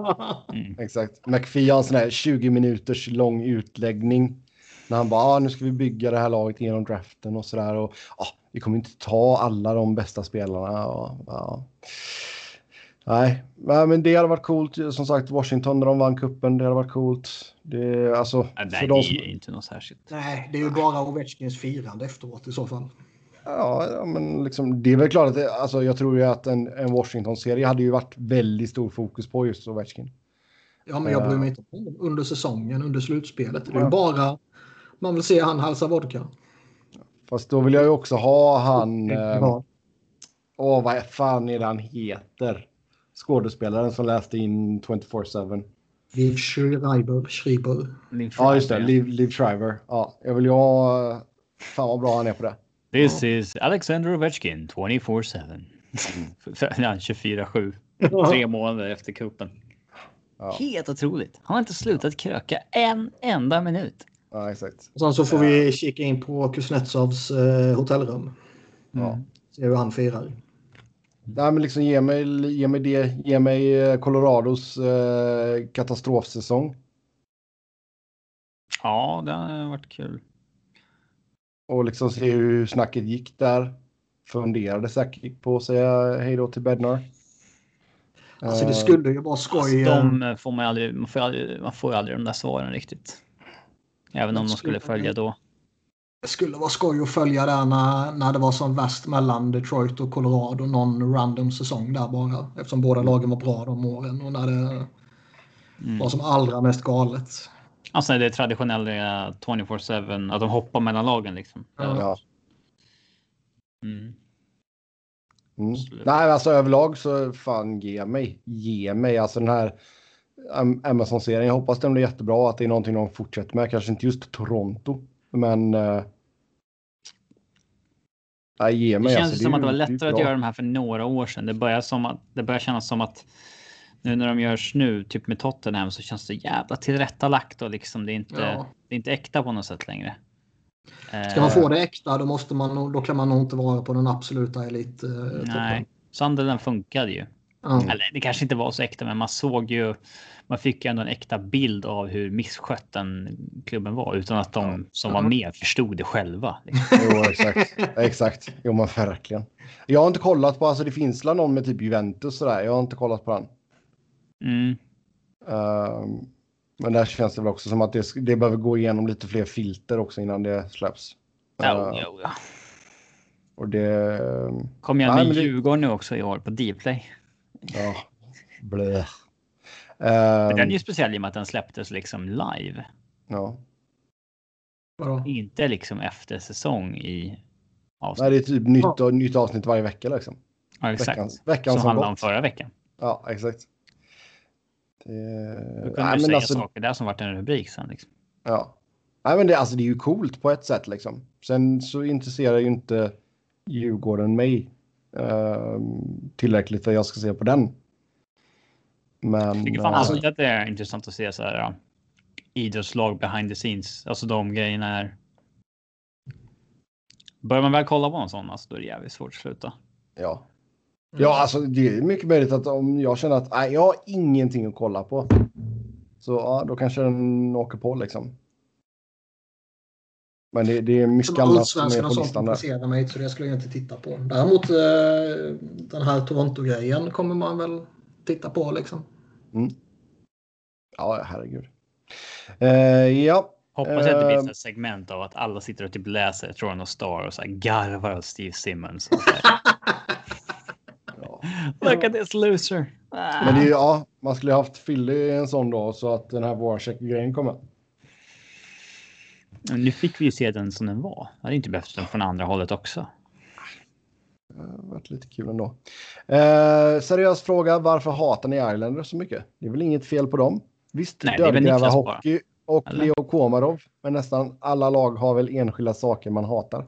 Mm. exakt. McPhee har en sån här 20 minuters lång utläggning. När han bara, ah, nu ska vi bygga det här laget genom draften och sådär. Och ah, vi kommer inte ta alla de bästa spelarna. Och, ja. Nej, Nej, men det hade varit coolt. Som sagt, Washington när de vann kuppen, det hade varit coolt. Det, alltså, Ja, för nej, de det som, är ju inte något särskilt. Nej, det är ju bara Ovechkins firande efteråt i så fall. Ja, ja, men liksom, det är väl klart att det, alltså, jag tror ju att en, en Washington-serie hade ju varit väldigt stor fokus på just Ovechkin. Ja, men jag bryr mig inte om under säsongen, under slutspelet. Det är ju bara man vill se han halsa vodka. Fast då vill jag ju också ha han... Eh, Ja. Åh, vad fan är det han heter? Skådespelaren som läste in 24-7. Liv Schreiber. Schreiber. Liv Ja, just det. Schreiber. Liv, Liv Shriver. Ja, jag vill ju ha... eh, Fan vad bra han är på det. This is Alexander Ovechkin 24-7. Ja, 24-7. Tre månader efter kuppen. Ja, Helt otroligt. Han har inte slutat kröka en enda minut. ja exakt. Och sen så får vi kika in på Kuznetsovs eh, hotellrum. Ja. Se hur han firar. Nej, men liksom ge mig, ge mig det. Ge mig eh, Colorados eh, katastrofsäsong. Ja, det har varit kul. Och liksom se hur snacket gick där. Funderade säkert på att säga hej då till Bednar. Alltså det Eh, skulle ju vara skoj. Alltså, de får man, aldrig, man, får aldrig, man får ju aldrig de där svaren riktigt. Även om de skulle följa då. Det skulle vara skoj att följa där när, när det var som värst mellan Detroit och Colorado. Någon random säsong där bara. Eftersom båda lagen var bra de åren. Och när det Mm. var som allra mest galet. Alltså det traditionella 24-7, att de hoppar mellan lagen liksom. Ja. Mm. Mm. Nej, alltså överlag så fan ge mig. Ge mig. Alltså den här Am- Amazon-serien. Jag hoppas den blir jättebra. Att det är någonting de fortsätter med. Kanske inte just Toronto. Men... Uh, nej, ge Det mig. känns alltså, som är att det var lättare att göra de här för några år sedan. Det börjar, som att, det börjar kännas som att nu när de görs nu, typ med Tottenham, så känns det jävla tillrättalagt och liksom det är inte, Ja. det är inte äkta på något sätt längre. Ska man Eh, få det äkta då, måste man, då kan man nog inte vara på den absoluta elit. Eh, Nej. Sunderland funkade ju. Ja. Eller det kanske inte var så äkta, men man såg ju. Man fick ju ändå en äkta bild av hur misskött den klubben var utan att de som var med förstod det själva. Liksom. Jo, exakt. exakt. Jo, men verkligen. Jag har inte kollat på, alltså det finns väl någon med typ Juventus sådär. Jag har inte kollat på den. Mm. Ehm, men där känns det väl också som att det, det behöver gå igenom lite fler filter också innan det släpps. Ja, Ehm, ja, ja. Och det... Kom igen Nej, med det- Djurgården nu också i år på Dplay. Ja. Blä. Men Ehm, Den är ju speciell i och med att den släpptes liksom live. ja. Vadå? Inte liksom efter säsong i avsnitt. Nej, det är typ nytt, nytt avsnitt varje vecka liksom. ja, exakt. Veckans, veckans Som som handlade om förra veckan. Ja, exakt. Det... Då kunde Nej, du säga alltså, saker där som vart en rubrik sen. Liksom. ja. Nej, men det, alltså, det är ju coolt på ett sätt liksom. Sen så intresserar ju inte Djurgården mig ehm, tillräckligt för att jag ska se på den. Men... Jag tycker fan eh, alltid att det är intressant att se så här. Ja, idrottslag behind the scenes. Alltså de grejerna är. Börjar man väl kolla på en sån, alltså, då är det jävligt svårt att sluta. Ja. Ja, alltså det är mycket möjligt att om jag känner att nej, jag har ingenting att kolla på. Så ja, då kanske den åker på liksom. Men det, det är mycket Som annat som är på listan där. mig så det skulle jag inte titta på. Däremot eh, den här Toronto-grejen kommer man väl titta på liksom. Ja, herregud. Eh, ja, Hoppas att det blir Ehm. ett segment av att alla sitter och typ läser Toronto Star och så här garvar åt Steve Simmons. Och så här, ja. Look at this loser. Ah. Men det ja, man skulle ha haft Philly i en sån dag så att den här Voracek-grejen kommer. Nu fick vi ju se den som den var. Jag hade inte behövt den från andra hållet också. Det har varit lite kul ändå. Eh, seriös fråga, varför hatar ni Islanders så mycket? Det är väl inget fel på dem? Visst, dödgräva Niklas bara. hockey och Eller? Leo Komarov. Men nästan alla lag har väl enskilda saker man hatar.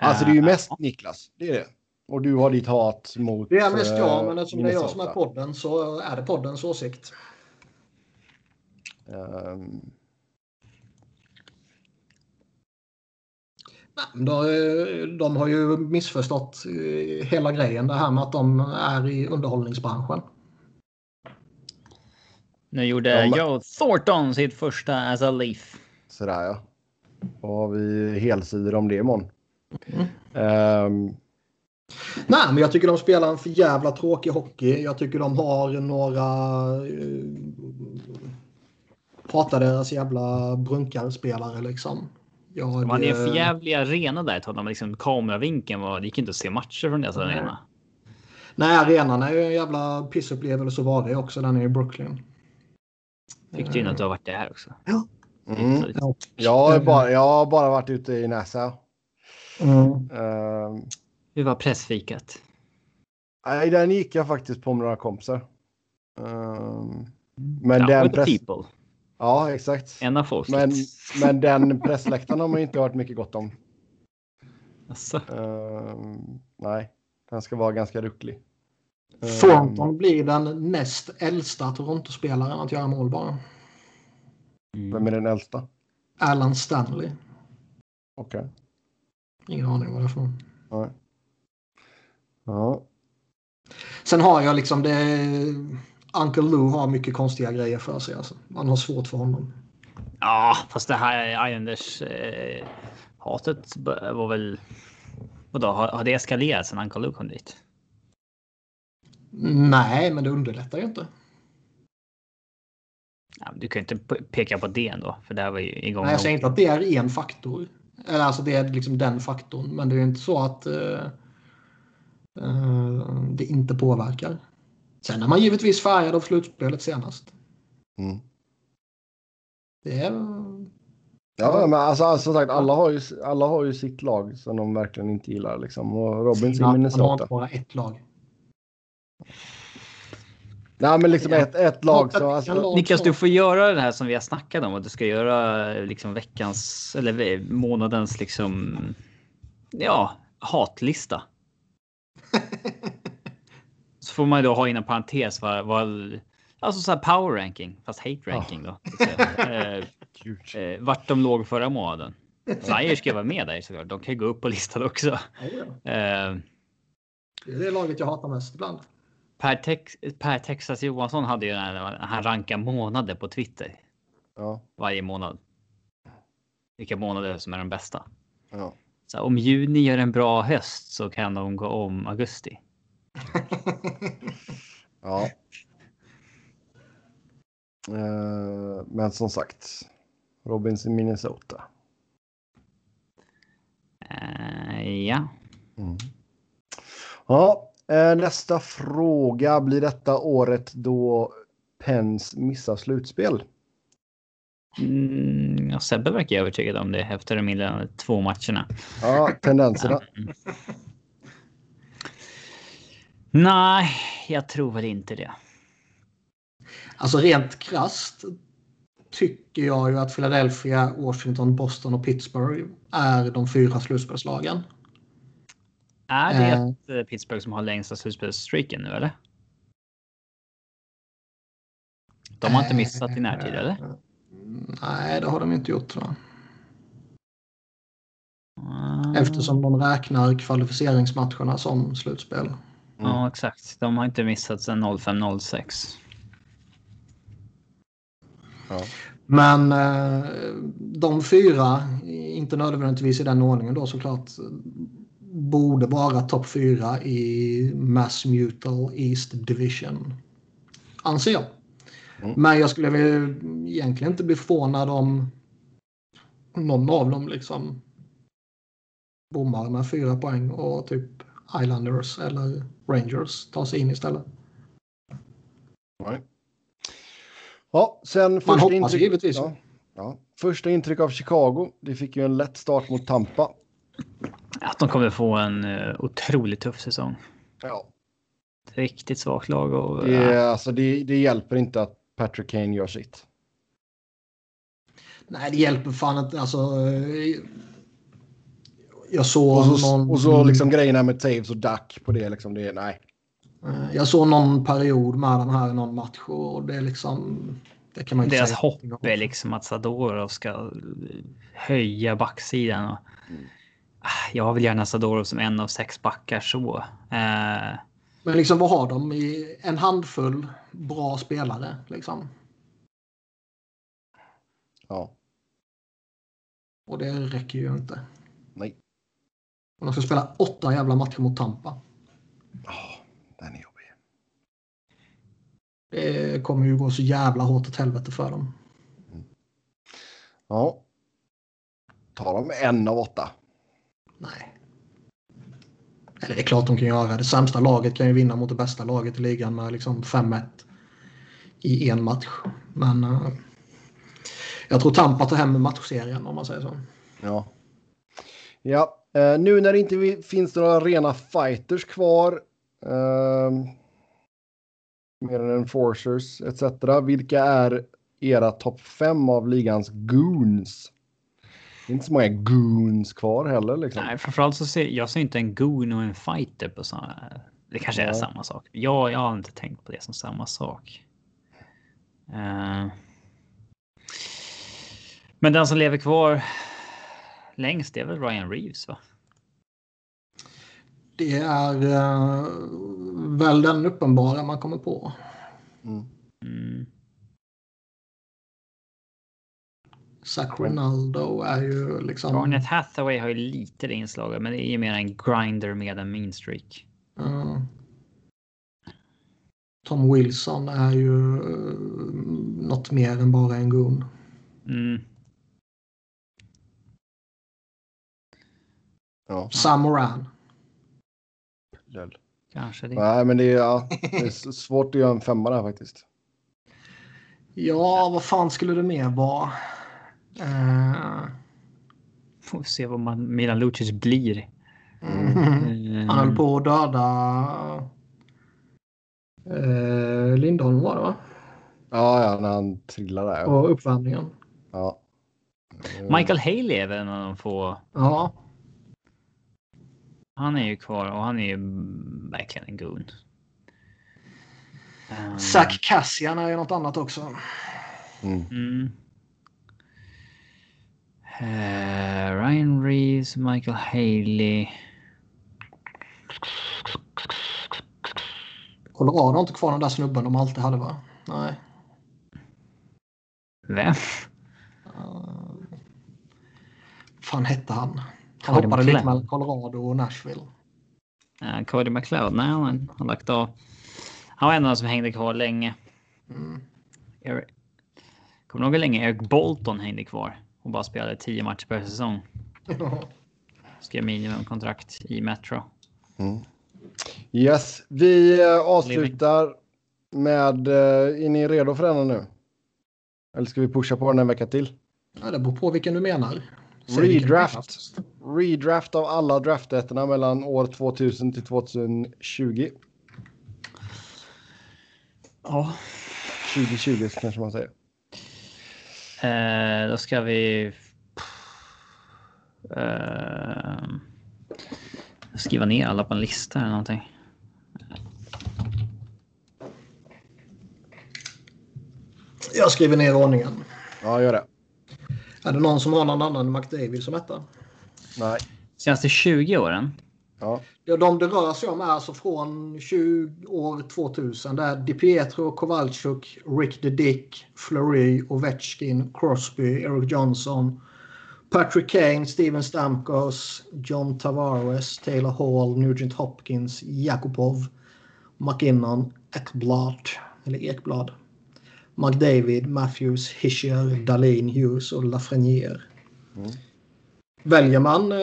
Alltså det är ju Eh, mest Niklas, det är det. Och du har ditt hat mot... Det är mest jag, eh, men eftersom det är jag som är Minnesota. podden så är det poddens åsikt. Nej, De, de har ju missförstått eh, hela grejen. Det här med att de är i underhållningsbranschen. Nu gjorde Ja, men- Joe Thornton sitt första as a Leaf. sådär ja. Då har vi helsidor om det imorgon. Mm. Ehm, Nej, men jag tycker de spelar en för jävla tråkig hockey. Jag tycker de har några... Eh, hatar deras jävla brunkarspelare liksom. Jag, De hade ju en förjävlig arena där ett tag. De liksom kameravinkeln var, det gick inte att se matcher från deras Nej. arena. Nej, arenan är ju en jävla pissupplevelse var det också. Den är i Brooklyn. Fick du in att du har varit där också. mm. Ja. jag, har bara, jag har bara varit ute i Nasa. Mm. Ehm, Hur var pressfikat? nej, den gick jag faktiskt på med några kompisar. Ehm, men Ja, den press... people. Ja, exakt. En av folket. Men, men den pressläktaren har man inte hört mycket gott om. Alltså, Ehm, nej, den ska vara ganska rucklig. Ehm, Thornton blir den näst äldsta Toronto-spelaren att göra mål bara. mm. Vem är den äldsta? Alan Stanley. Okej. Ingen aning vad det är för. Nej. Ja. Sen har jag liksom det... Uncle Lou har mycket konstiga grejer för sig. Alltså. Man har svårt för honom. Ja, fast det här Islanders eh, var väl. Vadå, har, har det eskalerat sen Uncle Luke kom dit? Nej, men det underlättar ju inte. Ja, du kan ju inte peka på det ändå, för det här var ju igång. Nej, jag säger inte att det är en faktor. Eller alltså det är liksom den faktorn. Men det är ju inte så att eh, det inte påverkar. Sen är man givetvis färgad av slutspelet senast. Mm. Det är... Ja, men alltså, alltså, som sagt, alla har, ju, alla har ju sitt lag som de verkligen inte gillar. Liksom. Och Robins i Man har Minnesota. inte bara ett lag. Nej, men liksom Ja. ett, ett lag. Ja, Alltså, Niklas, du får göra det här som vi har snackat om. Att du ska göra liksom veckans eller månadens liksom. Ja, hatlista. Så får man då ha inom parentes vad, vad alltså så här power ranking fast hate ranking då. så att säga. Eh, eh, vart de låg förra månaden. Flyers ska vara med där såklart. De kan ju gå upp på listan också. Oh, ja. Eh, Det är det laget jag hatar mest ibland. per, Tex, per Texas Johansson hade ju den här, han rankar månader på Twitter Ja, varje månad. Vilka månader som är de bästa. ja. Så om juni gör en bra höst så kan de gå om augusti. ja. Eh, men som sagt, Robins i Minnesota. Eh, ja, Mm. Ja, eh, nästa fråga. Blir detta året då Pens missar slutspel? Mm, ja Sebbe verkar övertygad om det efter de inledande två matcherna. Ja, tendenserna. Nej, jag tror väl inte det. Alltså rent krast tycker jag ju att Philadelphia, Washington, Boston och Pittsburgh är de fyra slutspelslagen. Är det Eh. eh, Pittsburgh som har längsta slutspelsstreaken nu eller? De har inte missat i närtid eller? Nej, det har de inte gjort. Va? Mm. Eftersom de räknar kvalificeringsmatcherna som slutspel. Ja, exakt. De har inte missat sedan 05-06. Ja. Men eh, de fyra, inte nödvändigtvis i den ordningen då såklart, borde vara topp fyra i Mass Mutual East Division. Anser jag. Mm. Men jag skulle väl egentligen inte bli förvånad om någon av dem liksom bommar med fyra poäng och typ Islanders eller Rangers tar sig in istället. Nej. Ja, sen Man första hoppas intryck. givetvis. Ja, ja. första intryck av Chicago. Det fick ju en lätt start mot Tampa. Att de kommer få en uh, otroligt tuff säsong. Ja. Ett riktigt svagt lag. Och, det, ja. alltså, det, det hjälper inte att Patrick Kane gör sitt. Nej, det hjälper fan inte. Alltså, jag såg och så, någon... Och så liksom grejerna med Taves och Duck på det. Liksom, det nej. Eh, jag såg någon period med den här i någon match och det är liksom... Det kan man inte Deras säga hopp är liksom att Sadorov ska höja backsidan. Och... Mm. Jag vill gärna Sadorov som en av sex backar så. Eh... Men liksom vad har de? I en handfull bra spelare liksom. Ja. Och det räcker ju inte. Nej. Och de ska spela åtta jävla matcher mot Tampa. Ja, oh, den är jobbig. Det kommer ju gå så jävla hårt åt helvete för dem. Mm. Ja. Tar de en av åtta? Nej. Eller det är klart de kan göra. Det sämsta laget kan ju vinna mot det bästa laget i ligan med liksom 5-1 i en match. Men uh, jag tror Tampa tar hem matchserien om man säger så. Ja. Ja, uh, nu när det inte finns några rena fighters kvar. Uh, mer än enforcers etc. Vilka är era topp fem av ligans goons? Det är inte så många goons kvar heller. Liksom. Nej, framförallt så ser jag ser inte en goon och en fighter på sådana. Det kanske är samma sak. Jag, jag har inte tänkt på det som samma sak. Uh... Men den som lever kvar längst är väl Ryan Reeves va? Det är uh, väl den uppenbara man kommer på. Mm. Mm. Zach Ronaldo är ju liksom... Garnet Hathaway har ju lite det inslaget, men det är ju mer en grinder med en mean streak. Uh, Tom Wilson är ju uh, något mer än bara en goon. Mm. Ja. Sam Moran. Kanske det. Nej, men det är, ja, det är svårt att göra en femma där faktiskt. Ja, vad fan skulle det mer vara? Uh... Får se vad man, Milan Lucic blir. Mm. Han höll på att döda uh, Lindholm var det va? Ja, ja, när han trillade där. På uppvärmningen. Ja. Michael Haley är väl en av de få. Ja. Han är ju kvar och han är ju verkligen en goon. Um... Zack Cassian är ju något annat också. Mm. Mm. Uh, Ryan Reeves, Michael Haley. Colorado har inte kvar den där snubben de alltid hade va? Nej. Vem? Uh, fan hette han? Han Cody hoppade lite mellan Colorado och Nashville. Uh, Cody McLeod? Nej, han har lagt av. Han var en av de som hängde kvar länge. Mm. Eric. Kommer du ihåg hur länge Eric Bolton hängde kvar? Och bara spelade tio matcher per säsong. Skrev minimumkontrakt i Metro. Mm. Yes, vi uh, avslutar med... Uh, är ni redo för den nu? Eller ska vi pusha på den en vecka till? Ja, det beror på vilken du menar. Redraft. Redraft av alla draftettorna mellan år 2000 till 2020. Ja. 2020 kanske man säger. Eh, då ska vi... Eh, skriva ner alla på en lista eller någonting. Jag skriver ner ordningen. Ja, gör det. Är det någon som har någon annan än McDavid som etta? Nej. Senaste 20 åren? Ja. De det rör sig om är alltså från 20 år 2000. Det är DiPietro, Kowalczyk, Rick the Dick, Fleury, Ovechkin, Crosby, Eric Johnson, Patrick Kane, Steven Stamkos, John Tavares, Taylor Hall, Nugent Hopkins, Jakubov, McKinnon, Ekblad, eller Ekblad, McDavid, Matthews, Hischer, Dahlin, Hughes och Lafreniere. Mm. Väljer man eh,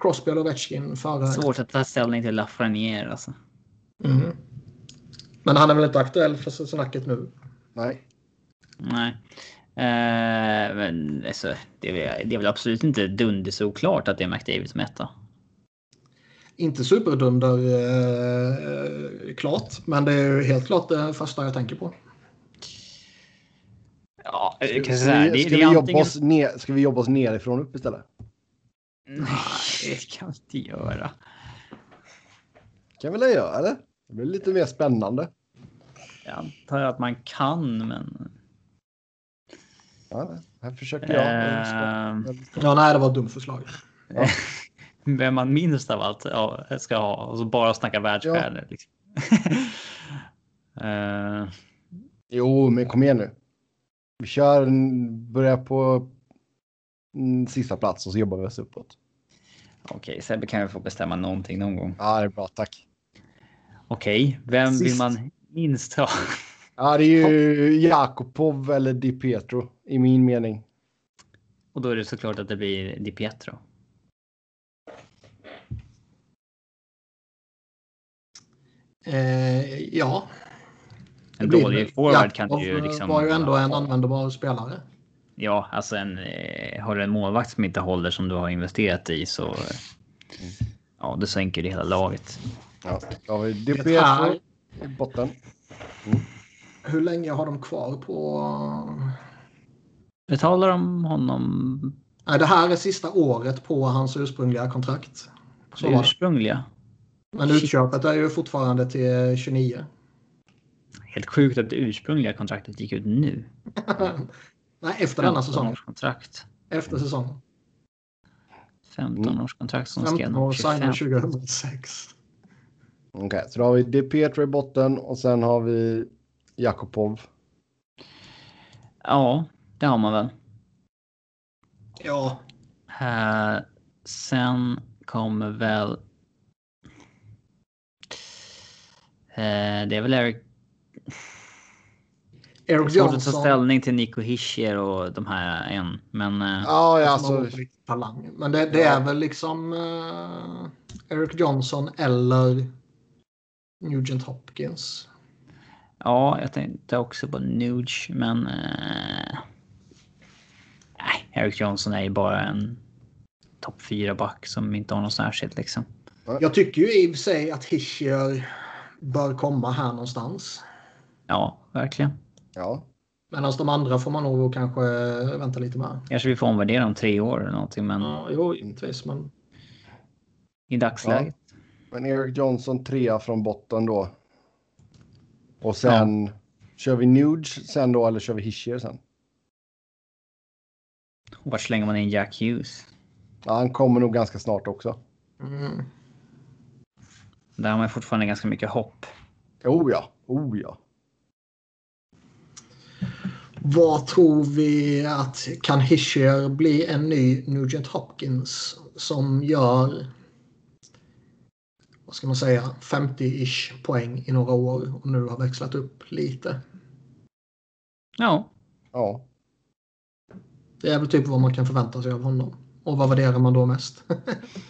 Crosby eller Ovechkin före... Svårt att ta ställning till Lafreniere alltså. Mm. Men han är väl inte aktuell för snacket nu? Nej. Nej. Eh, men alltså, det, är, väl- det är väl absolut inte dundersoklart att det är McDavid som etta. Inte superdunder eh, klart, men det är ju helt klart det första jag tänker på. Ja, jag Ska, kan ska, säga, vi, ska, det vi jobba antingen... oss ner, ska vi jobba oss nerifrån upp istället? Nej, det kan vi inte göra. kan vi väl göra eller? Det blir lite mer spännande. Jag antar att man kan, men... Ja, här försöker jag. Eh, Ja, nej, det var ett dumt förslag. vem man minst av allt ja, ska ha och så bara snacka världsstjärnor. Liksom. Eh, Jo, men kom igen nu. Vi kör, börjar på sista plats och så jobbar vi oss uppåt. Okej, Sebbe kan ju få bestämma någonting någon gång. Ja, det är bra, tack. Okej, vem vill Sist. man minst ha? Ja, det är ju Jakobov eller Di Pietro i min mening. Och då är det såklart att det blir Di Pietro. Eh, ja. En blir dålig det. forward kan du ju liksom... var ju ändå en användbar spelare. Ja, alltså en, eh, har du en målvakt som inte håller som du har investerat i så... Ja, det sänker det hela laget. Ja, då har vi här- i botten. Hur länge har de kvar på... Betalar de honom Nej, det här är sista året på hans ursprungliga kontrakt. Så ursprungliga? Men utköpet är ju fortfarande till 29. Helt sjukt att det ursprungliga kontraktet gick ut nu. Nej, efter denna 15 säsong. kontrakt. Efter säsongen. 15 Mm. års kontrakt som skrev 15 år, signade 25. 2006. Okej, så då har vi Di Pietro i botten och sen har vi Jakobov. Ja, det har man väl. Ja, Eh, sen kommer väl... Eh, det är väl Eric... Eric Svårt att ta Johnson. ställning till Nico Hischier och de här än. Men eh, Ja, ja alltså. talang. Men det, det är väl liksom eh, Eric Johnson eller Nugent Hopkins. ja, jag tänkte också på Nuge, men... Eh, nej, Eric Johnson är ju bara en topp 4 back som inte har något särskilt liksom. Jag tycker ju i och för sig att Hischier bör komma här någonstans. Ja, verkligen. Ja, Medan de andra får man nog kanske vänta lite med. Kanske vi får omvärdera om tre år eller någonting, men Ja, jo, givetvis. Men i dagsläget. men Eric Johnson trea från botten då. Och sen kör vi Nuge sen då eller kör vi Hischier sen? Vart slänger man in Jack Hughes? Ja, han kommer nog ganska snart också. mm. Där har man fortfarande ganska mycket hopp. Oh ja, oh ja. Vad tror vi att kan Hischier bli en ny Nugent Hopkins som gör vad ska man säga 50-ish poäng i några år och nu har växlat upp lite. Ja, Ja, Det är väl typ vad man kan förvänta sig av honom. Och vad värderar man då mest?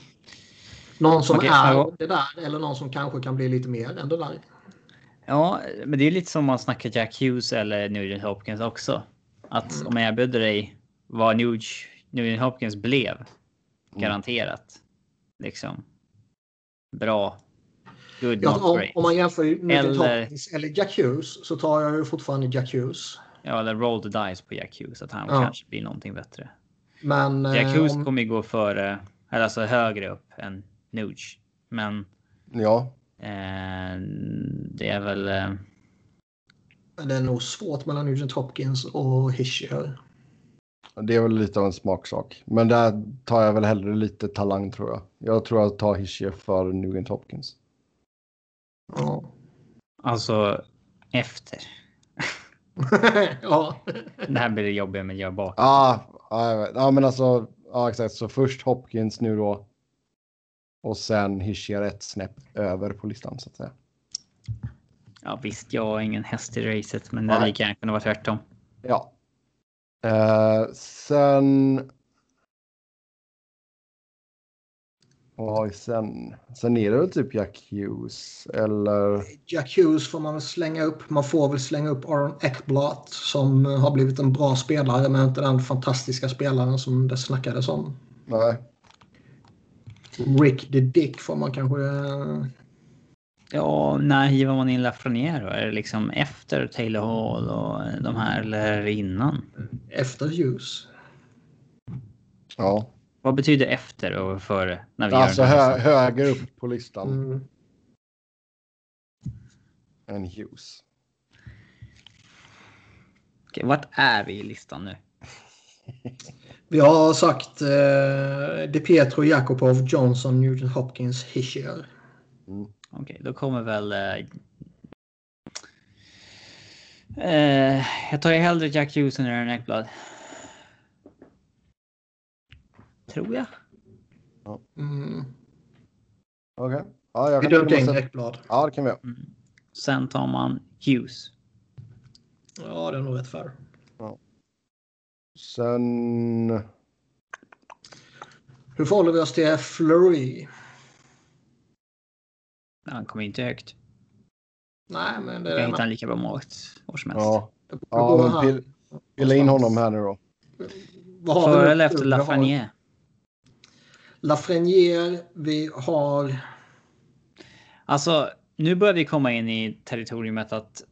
någon som Okej, är det där eller någon som kanske kan bli lite mer än det där. Ja, men det är lite som man snackar Jack Hughes eller Nugent Hopkins också. Att om jag erbjuder dig vad Nuge, Nugent Hopkins blev, garanterat. Liksom. Bra. Good Ja, om, om man jämför Nugent Eller- Hopkins eller Jack Hughes så tar jag ju fortfarande Jack Hughes. Ja, eller roll the dice på Jack Hughes att han Ja. kanske blir någonting bättre. Men Jack eh, Hughes om- kommer ju gå före, eller alltså högre upp än Nuge. Men ja. Eh, det är väl... Eh, det är nog svårt mellan Nugent Hopkins och Hischier. Det är väl lite av en smaksak. Men där tar jag väl hellre lite talang tror jag. Jag tror jag tar Hischier för Nugent Hopkins. Ja. alltså efter. ja. Det här blir det jobbiga med att göra bak. Ja, ja, jag vet. ja men alltså. Ja, exakt. Så först Hopkins nu då. Och sen Hischier ett snäpp över på listan så att säga. Ja, visst, jag har ingen häst i racet, men det hade lika gärna kunnat vara tvärtom. Ja. Eh, sen. Vad har vi sen? Sen är det väl typ Jack Hughes eller? Jack Hughes får man väl slänga upp. Man får väl slänga upp Aron Ekblad som har blivit en bra spelare men inte den fantastiska spelaren som det snackades om. Nej. Rick the Dick får man kanske... eh, Ja, när hivar man in Lafreniere då? Är det liksom efter Taylor Hall och de här eller innan? Efter Hughes. Ja, Vad betyder efter och före? När vi alltså hö högre upp på listan Mm. än Hughes. Okej, vart är vi i listan nu? Vi har sagt eh, De Pietro, Jakobov, Johnson, Nugent Hopkins, Hischier. Okej, då kommer väl... Eh, eh, jag tar ju hellre Jack Hughes än Aaron Ekblad. Tror jag. Mm. Okej. Ja, jag Vi tänka in Ekblad. Ja, det kan vi göra. Sen tar man Hughes. Ja, det är nog rätt för. Sen... Hur förhåller vi oss till Fleury? Han kommer inte högt. Nej, men det Jag kan är... hitta en lika bra målvakt var som helst. Ja, ja men pilla in honom här nu då. Före eller efter Vi har Lafreniere? Lafreniere, vi har... Alltså, nu börjar vi komma in i territoriumet att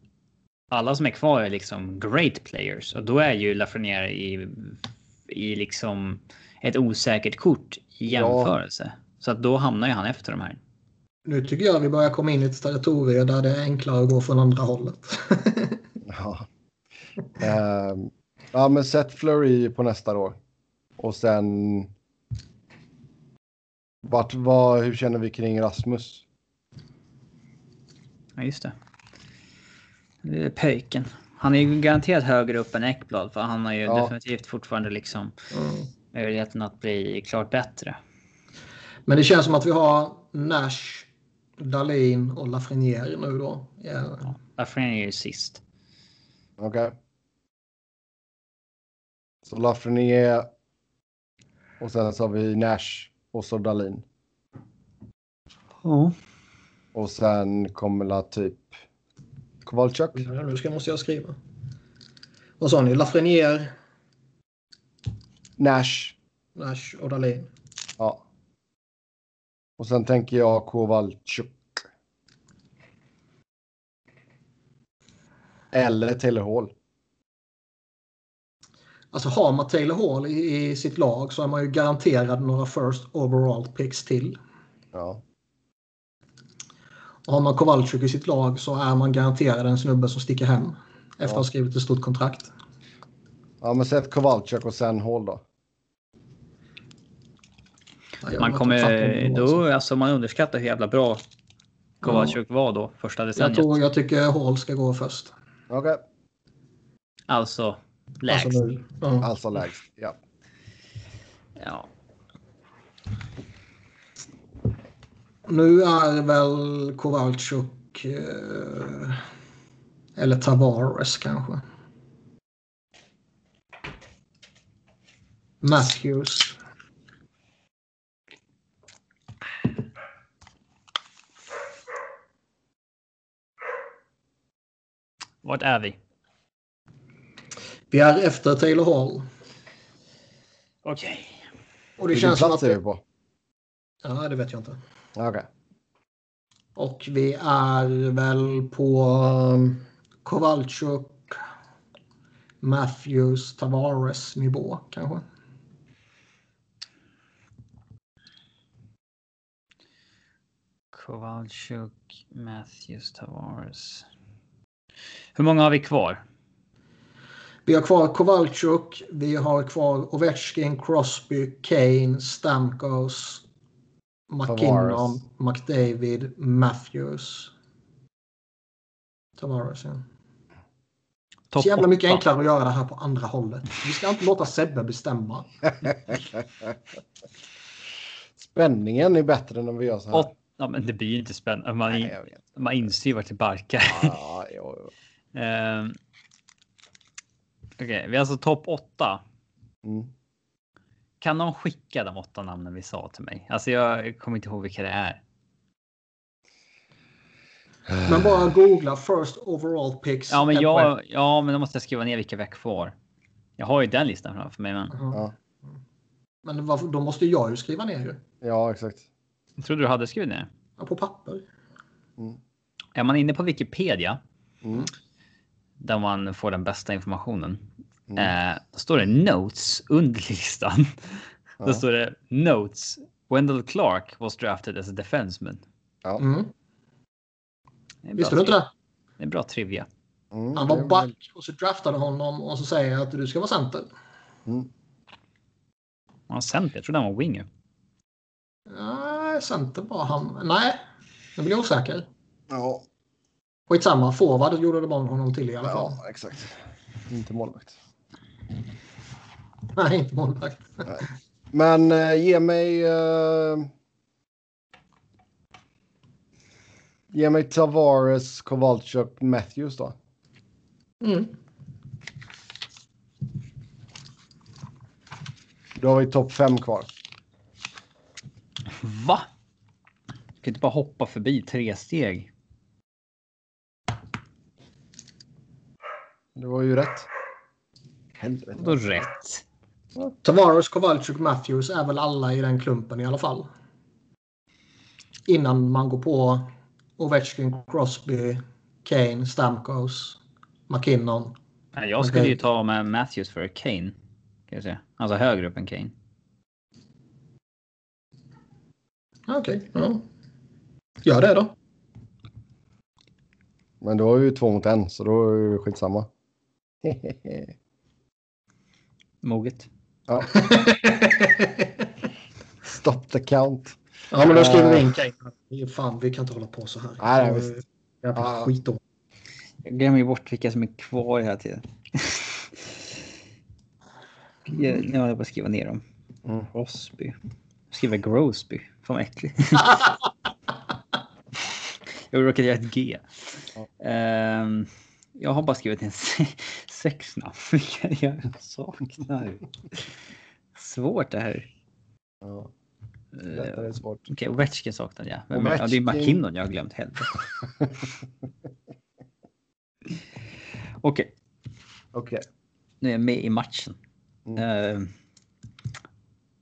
alla som är kvar är liksom great players och då är ju Lafreniere i, i liksom ett osäkert kort i Ja. jämförelse. Så att då hamnar ju han efter de här. Nu tycker jag vi börjar komma in i ett territorium där det är enklare att gå från andra hållet. Ja. Ehm, ja, men sätt Flurry på nästa då. Och sen... Vart, vad, hur känner vi kring Rasmus? Ja, just det. Är pöjken. Han är ju garanterat högre upp än Ekblad för han har ju Ja. definitivt fortfarande liksom Mm. möjligheten att bli klart bättre. Men det känns som att vi har Nash, Dahlin och Lafreniere nu då. Ja. Lafreniere är ju sist. Okej. Så Lafreniere. Och sen så har vi Nash och så Dahlin. Ja. Och sen kommer la typ Kowalczyk. Nu ska, måste jag skriva. Vad sa ni? Lafreniere, Nash. Nash och Dahlin. Ja. Och sen tänker jag Kowalczyk. Eller Taylor Hall. Alltså har man Taylor Hall i, i sitt lag så är man ju garanterad några first overall picks till. Ja. Har man Kowalczyk i sitt lag så är man garanterad en snubbe som sticker hem. Efter att Ja. ha skrivit ett stort kontrakt. Ja, men sätt Kowalczyk och sen Hall då. Ja, jag Man kommer, då, alltså man underskattar hur jävla bra Kowalczyk var då första Jag, decenniet. tror, jag tycker Hall ska gå först. Okej. Alltså lägst. Alltså nu. Ja. Alltså lägst. Ja. ja. Nu är väl Kowalczyk eh, eller Tavares kanske. Matthews. Vart är vi? Vi är efter Taylor Hall. Okej. Och det Vilken känns som plats att... är vi på? Ja, det vet jag inte. Okej. Och vi är väl på um, Kowalczyk, Matthews, Tavares nivå kanske. Kowalczyk, Matthews, Tavares. Hur många har vi kvar? Vi har kvar Kowalczyk, vi har kvar Ovechkin, Crosby, Kane, Stamkos, McKinnon. McDavid, Matthews. Tavares, ja. Topp Så jävla mycket enklare att göra det här på andra hållet. Vi ska inte låta Sebbe bestämma. Spänningen är bättre när vi gör så här. Åt, ja, men det blir ju inte spännande. Man, Nej, man inser ju vart det barkar. Ja, jo, jo. Ehm, Okej, vi har alltså topp åtta. Mm. Kan någon skicka de åtta namnen vi sa till mig? Alltså jag kommer inte ihåg vilka det är. Men bara googla first overall picks. Ja, men jag, ja, men då måste jag skriva ner vilka vi har kvar. Jag har ju den listan framför mig, men Ja. Men varför, då måste jag ju skriva ner ju. Ja, exakt. jag trodde du hade skrivit ner. Ja, På papper. Är man inne på Wikipedia Mm. där man får den bästa informationen. Mm. Eh, då står det notes under listan. Ja. Då står det notes. Wendell Clark was drafted as a defenseman. Ja. Mm. Det är bra Visste du inte det? Det är bra trivia. Mm, Han var back och så draftade honom och så säger jag att du ska vara center. Mm. Han center. Jag trodde han var winger. Nej, center var han. Nej, nu blir jag osäker. Ja, Skitsamma, forward gjorde de om honom till i alla fall. ja, exakt. Inte målvakt. Nej, inte målvakt. Men eh, ge mig... Eh, ge mig Tavares, Kowalczyk, Matthews då. Mm. Då har vi topp fem kvar. Va? Du kan inte bara hoppa förbi tre steg. Det var ju rätt. Helvete. Då rätt. Tavares, Kowalczyk, Matthews är väl alla i den klumpen i alla fall. Innan man går på Ovechkin, Crosby, Kane, Stamkos, McKinnon. Jag skulle ju ta med Matthews för Kane. Kan jag säga. Alltså högre upp än Kane. Okej, ja. Gör det då. Men då har vi ju två mot en, så då är det skitsamma. Moget. ja. Stop the count. ja, men då skriver vi in Kane. Vi- Fan, vi kan inte hålla på så här. Nej, visst. Jävla Ja. skit då. Jag glömmer ju bort vilka som är kvar hela tiden. Jag, nu har jag bara skriva ner dem. Mm. Crosby. Skriva Grosby. Fan vad äckligt. jag råkade göra ett G. Ehm, jag har bara skrivit en se- sex namn. Vilka jag saknar. Svårt det här. Ja, Uh, detta är svårt. Okej, Ovechkin saknade jag. Men, ja, det är. McKinnon jag har glömt. Helvete. Okej, Okej. nu är jag med i matchen. Mm.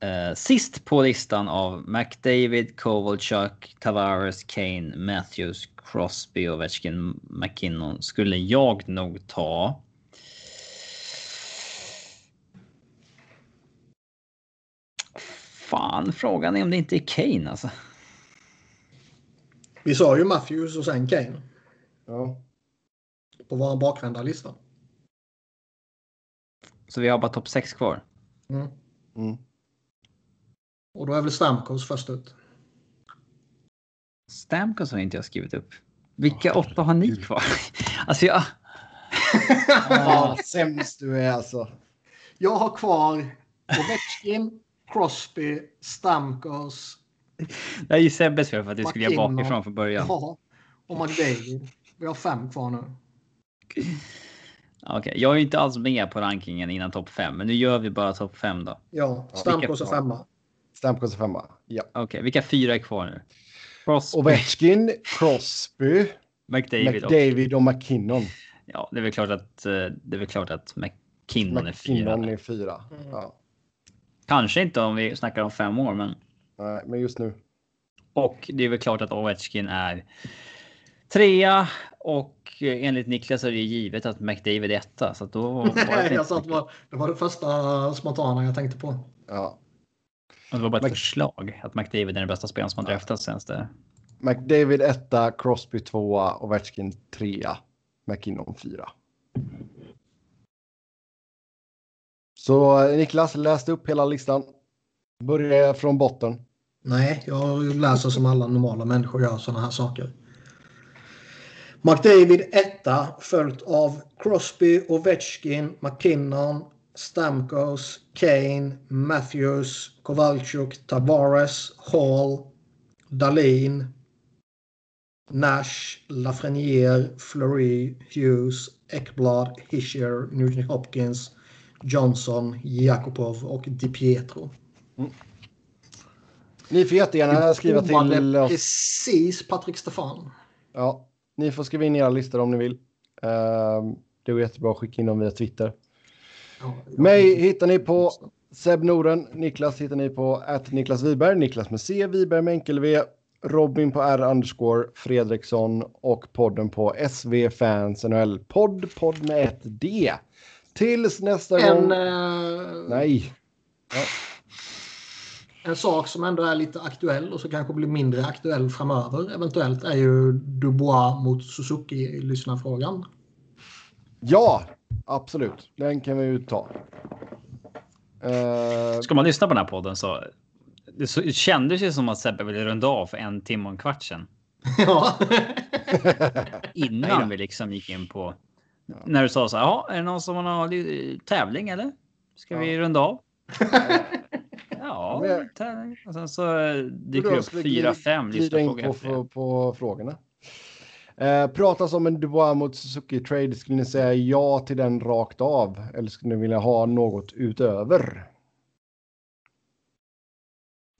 Eh, eh, sist på listan av McDavid, Kovalchuk, Tavares, Kane, Matthews, Crosby, Ovechkin, McKinnon skulle jag nog ta. Fan, frågan är om det inte är Kane alltså. Vi sa ju Matthews och sen Kane Ja. på vår bakvända lista. Så vi har bara topp 6 kvar. Mm. Mm. Och då är väl Stamkos först ut. Stamkos har inte jag skrivit upp. Vilka åtta har ni kvar? Alltså jag... Ah, sämst du är alltså. Jag har kvar Ovechkin, Crosby, Stamkos, Det är ju Sebbes fel för att du skulle McKinnon. bakifrån från början. ja, och McDavid. Vi har fem kvar nu. Okej, jag är ju inte alls med på rankingen innan topp 5, men nu gör vi bara topp 5 då. Ja, Stamkos är femma. Stamkos är femma. Ja. Okej, vilka fyra är kvar nu? Crosby, Ovechkin, Crosby, McDavid, och... McDavid och McKinnon. Ja, det är väl klart att, eh, det är väl klart att McKinnon är fyra. McKinnon är fyra. Ja. Kanske inte om vi snackar om fem år, men... Nej, men just nu. Och det är väl klart att Ovechkin är trea och eh, enligt Niklas är det givet att McDavid är etta. Så att då var det, jag sa att det var, det var det första spontana jag tänkte på. Ja. Det var bara ett Mc- förslag att McDavid är den bästa spelaren som har draftats senaste. McDavid etta, Crosby tvåa, Ovechkin trea, McKinnon fyra. Så eh, Niklas läste upp hela listan. Börjar från botten. Nej, jag läser som alla normala människor gör sådana här saker. McDavid etta följt av Crosby, Ovechkin, McKinnon, Stamkos, Kane, Matthews, Kowalczyk, Tavares, Hall, Dahlin, Nash, Lafreniere, Fleury, Hughes, Ekblad, Hischer, Nugent Hopkins, Johnson, Jakubov och Di Pietro. Ni får jättegärna skriva till oss. Precis Patrik Stefan. Ja, ni får skriva in era listor om ni vill. Ehm, det går jättebra att skicka in dem via Twitter. Ja, Mig hittar ni på Seb Norden. Niklas hittar ni på att Niklas Wiberg. Niklas med C, Wiberg med enkel V. Robin på R underscore Fredriksson och podden på SV Fans NHL. Podd, podd med ett D. Tills nästa En, gång. eh, Nej. en sak som ändå är lite aktuell och så kanske blir mindre aktuell framöver eventuellt är ju Dubois mot Suzuki i lyssnarfrågan. Ja, absolut. Den kan vi ju ta. Eh, Ska man lyssna på den här podden så. Det så- det kändes ju som att Sebbe ville runda av för en timme och en kvart sedan. ja. Innan vi liksom gick in på. När du sa så här. Ja, är det någon som har li- tävling eller? Ska vi runda av? ja, tävling. Och sen så eh, dyker det upp fyra, fem lyssnarfrågor. på, på frågorna. Eh, pratas om en Dubois mot Suzuki Trade. Skulle ni säga ja till den rakt av? Eller skulle ni vilja ha något utöver?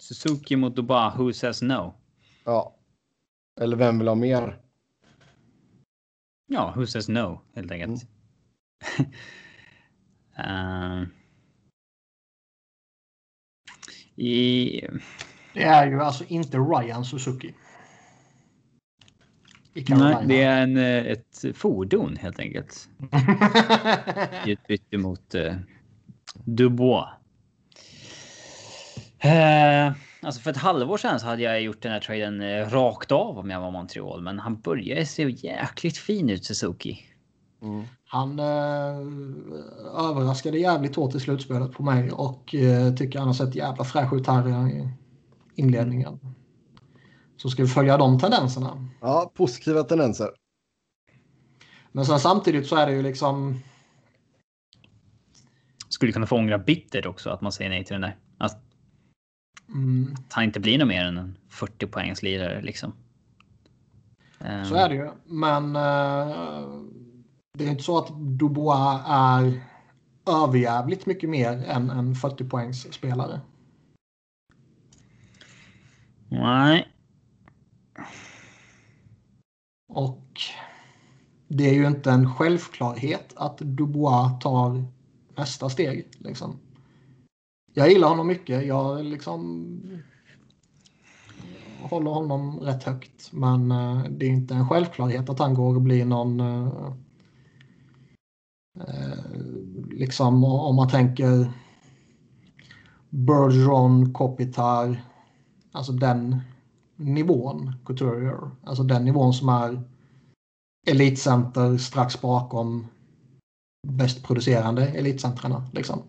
Suzuki mot Dubai. Who says no? Ja. Eller vem vill ha mer? Ja, who says no helt enkelt. Eh, I... Det är ju alltså inte Ryan Suzuki. I Carolina. Nej, det är en, eh, ett fordon helt enkelt. I utbyte mot eh, Dubois. Eh, alltså för ett halvår sedan så hade jag gjort den här traden eh, rakt av om jag var Montreal. Men han börjar se jäkligt fin ut Suzuki. Mm. Han eh, överraskade jävligt hårt i slutspelet på mig och eh, tycker han har sett jävla fräsch ut här i inledningen. Så ska vi följa de tendenserna. Ja, positiva tendenser. Men sen samtidigt så är det ju liksom Skulle kunna få ångra bittert också att man säger nej till den där. Att mm, han inte blir något mer än en 40 poängs lirare liksom. Så är det ju. Men eh, det är inte så att Dubois är överjävligt mycket mer än en 40 poängs spelare. Nej, och det är ju inte en självklarhet att Dubois tar nästa steg. Liksom. Jag gillar honom mycket. Jag liksom håller honom rätt högt. Men eh, det är inte en självklarhet att han går och blir någon... Eh, eh, liksom om man tänker Bergeron, Kopitar. Alltså den nivån, Couturier. Alltså den nivån som är elitcenter strax bakom bäst producerande elitcentrarna. Liksom.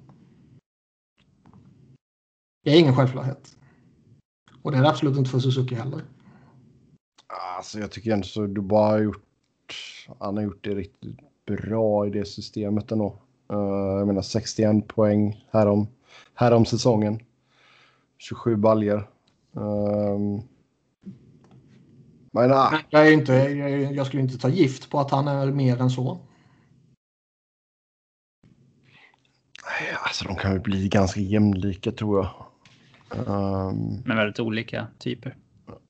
Det är ingen självklarhet. Och det är det absolut inte för Suzuki heller. Alltså jag tycker ändå så Dubois har gjort, han har gjort det riktigt bra i det systemet ändå. Uh, jag menar 61 poäng härom, härom säsongen. 27 baljer. Um, men ah, Jag, är inte, jag, jag skulle inte ta gift på att han är mer än så. alltså de kan väl bli ganska jämlika tror jag. Um, men väldigt olika typer.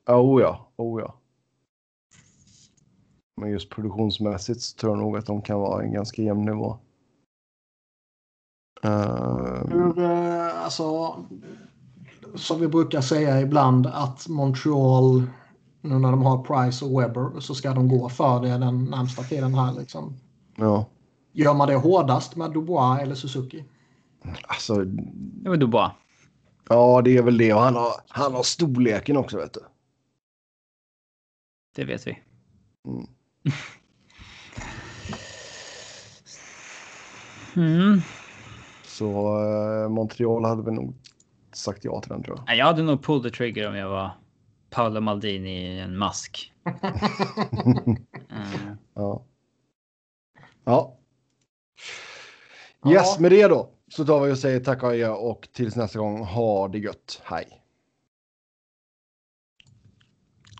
oh ja, oh ja. Men just produktionsmässigt så tror jag nog att de kan vara en ganska jämn nivå. Um, Hur, eh, alltså, som vi brukar säga ibland att Montreal, nu när de har Price och Webber, så ska de gå för det den närmsta tiden här. Liksom. ja, Gör man det hårdast med Dubois eller Suzuki? alltså Det var Dubois. Ja, det är väl det. Och han har, han har storleken också, vet du. Det vet vi. Mm. Mm. Så eh, Montreal hade väl nog sagt ja till den, tror jag. Jag hade nog pulled the trigger om jag var Paolo Maldini i en mask. Eh, Ja. Ja. Yes, med det då så tar vi och säger tack och och tills nästa gång, ha det gött. Hej!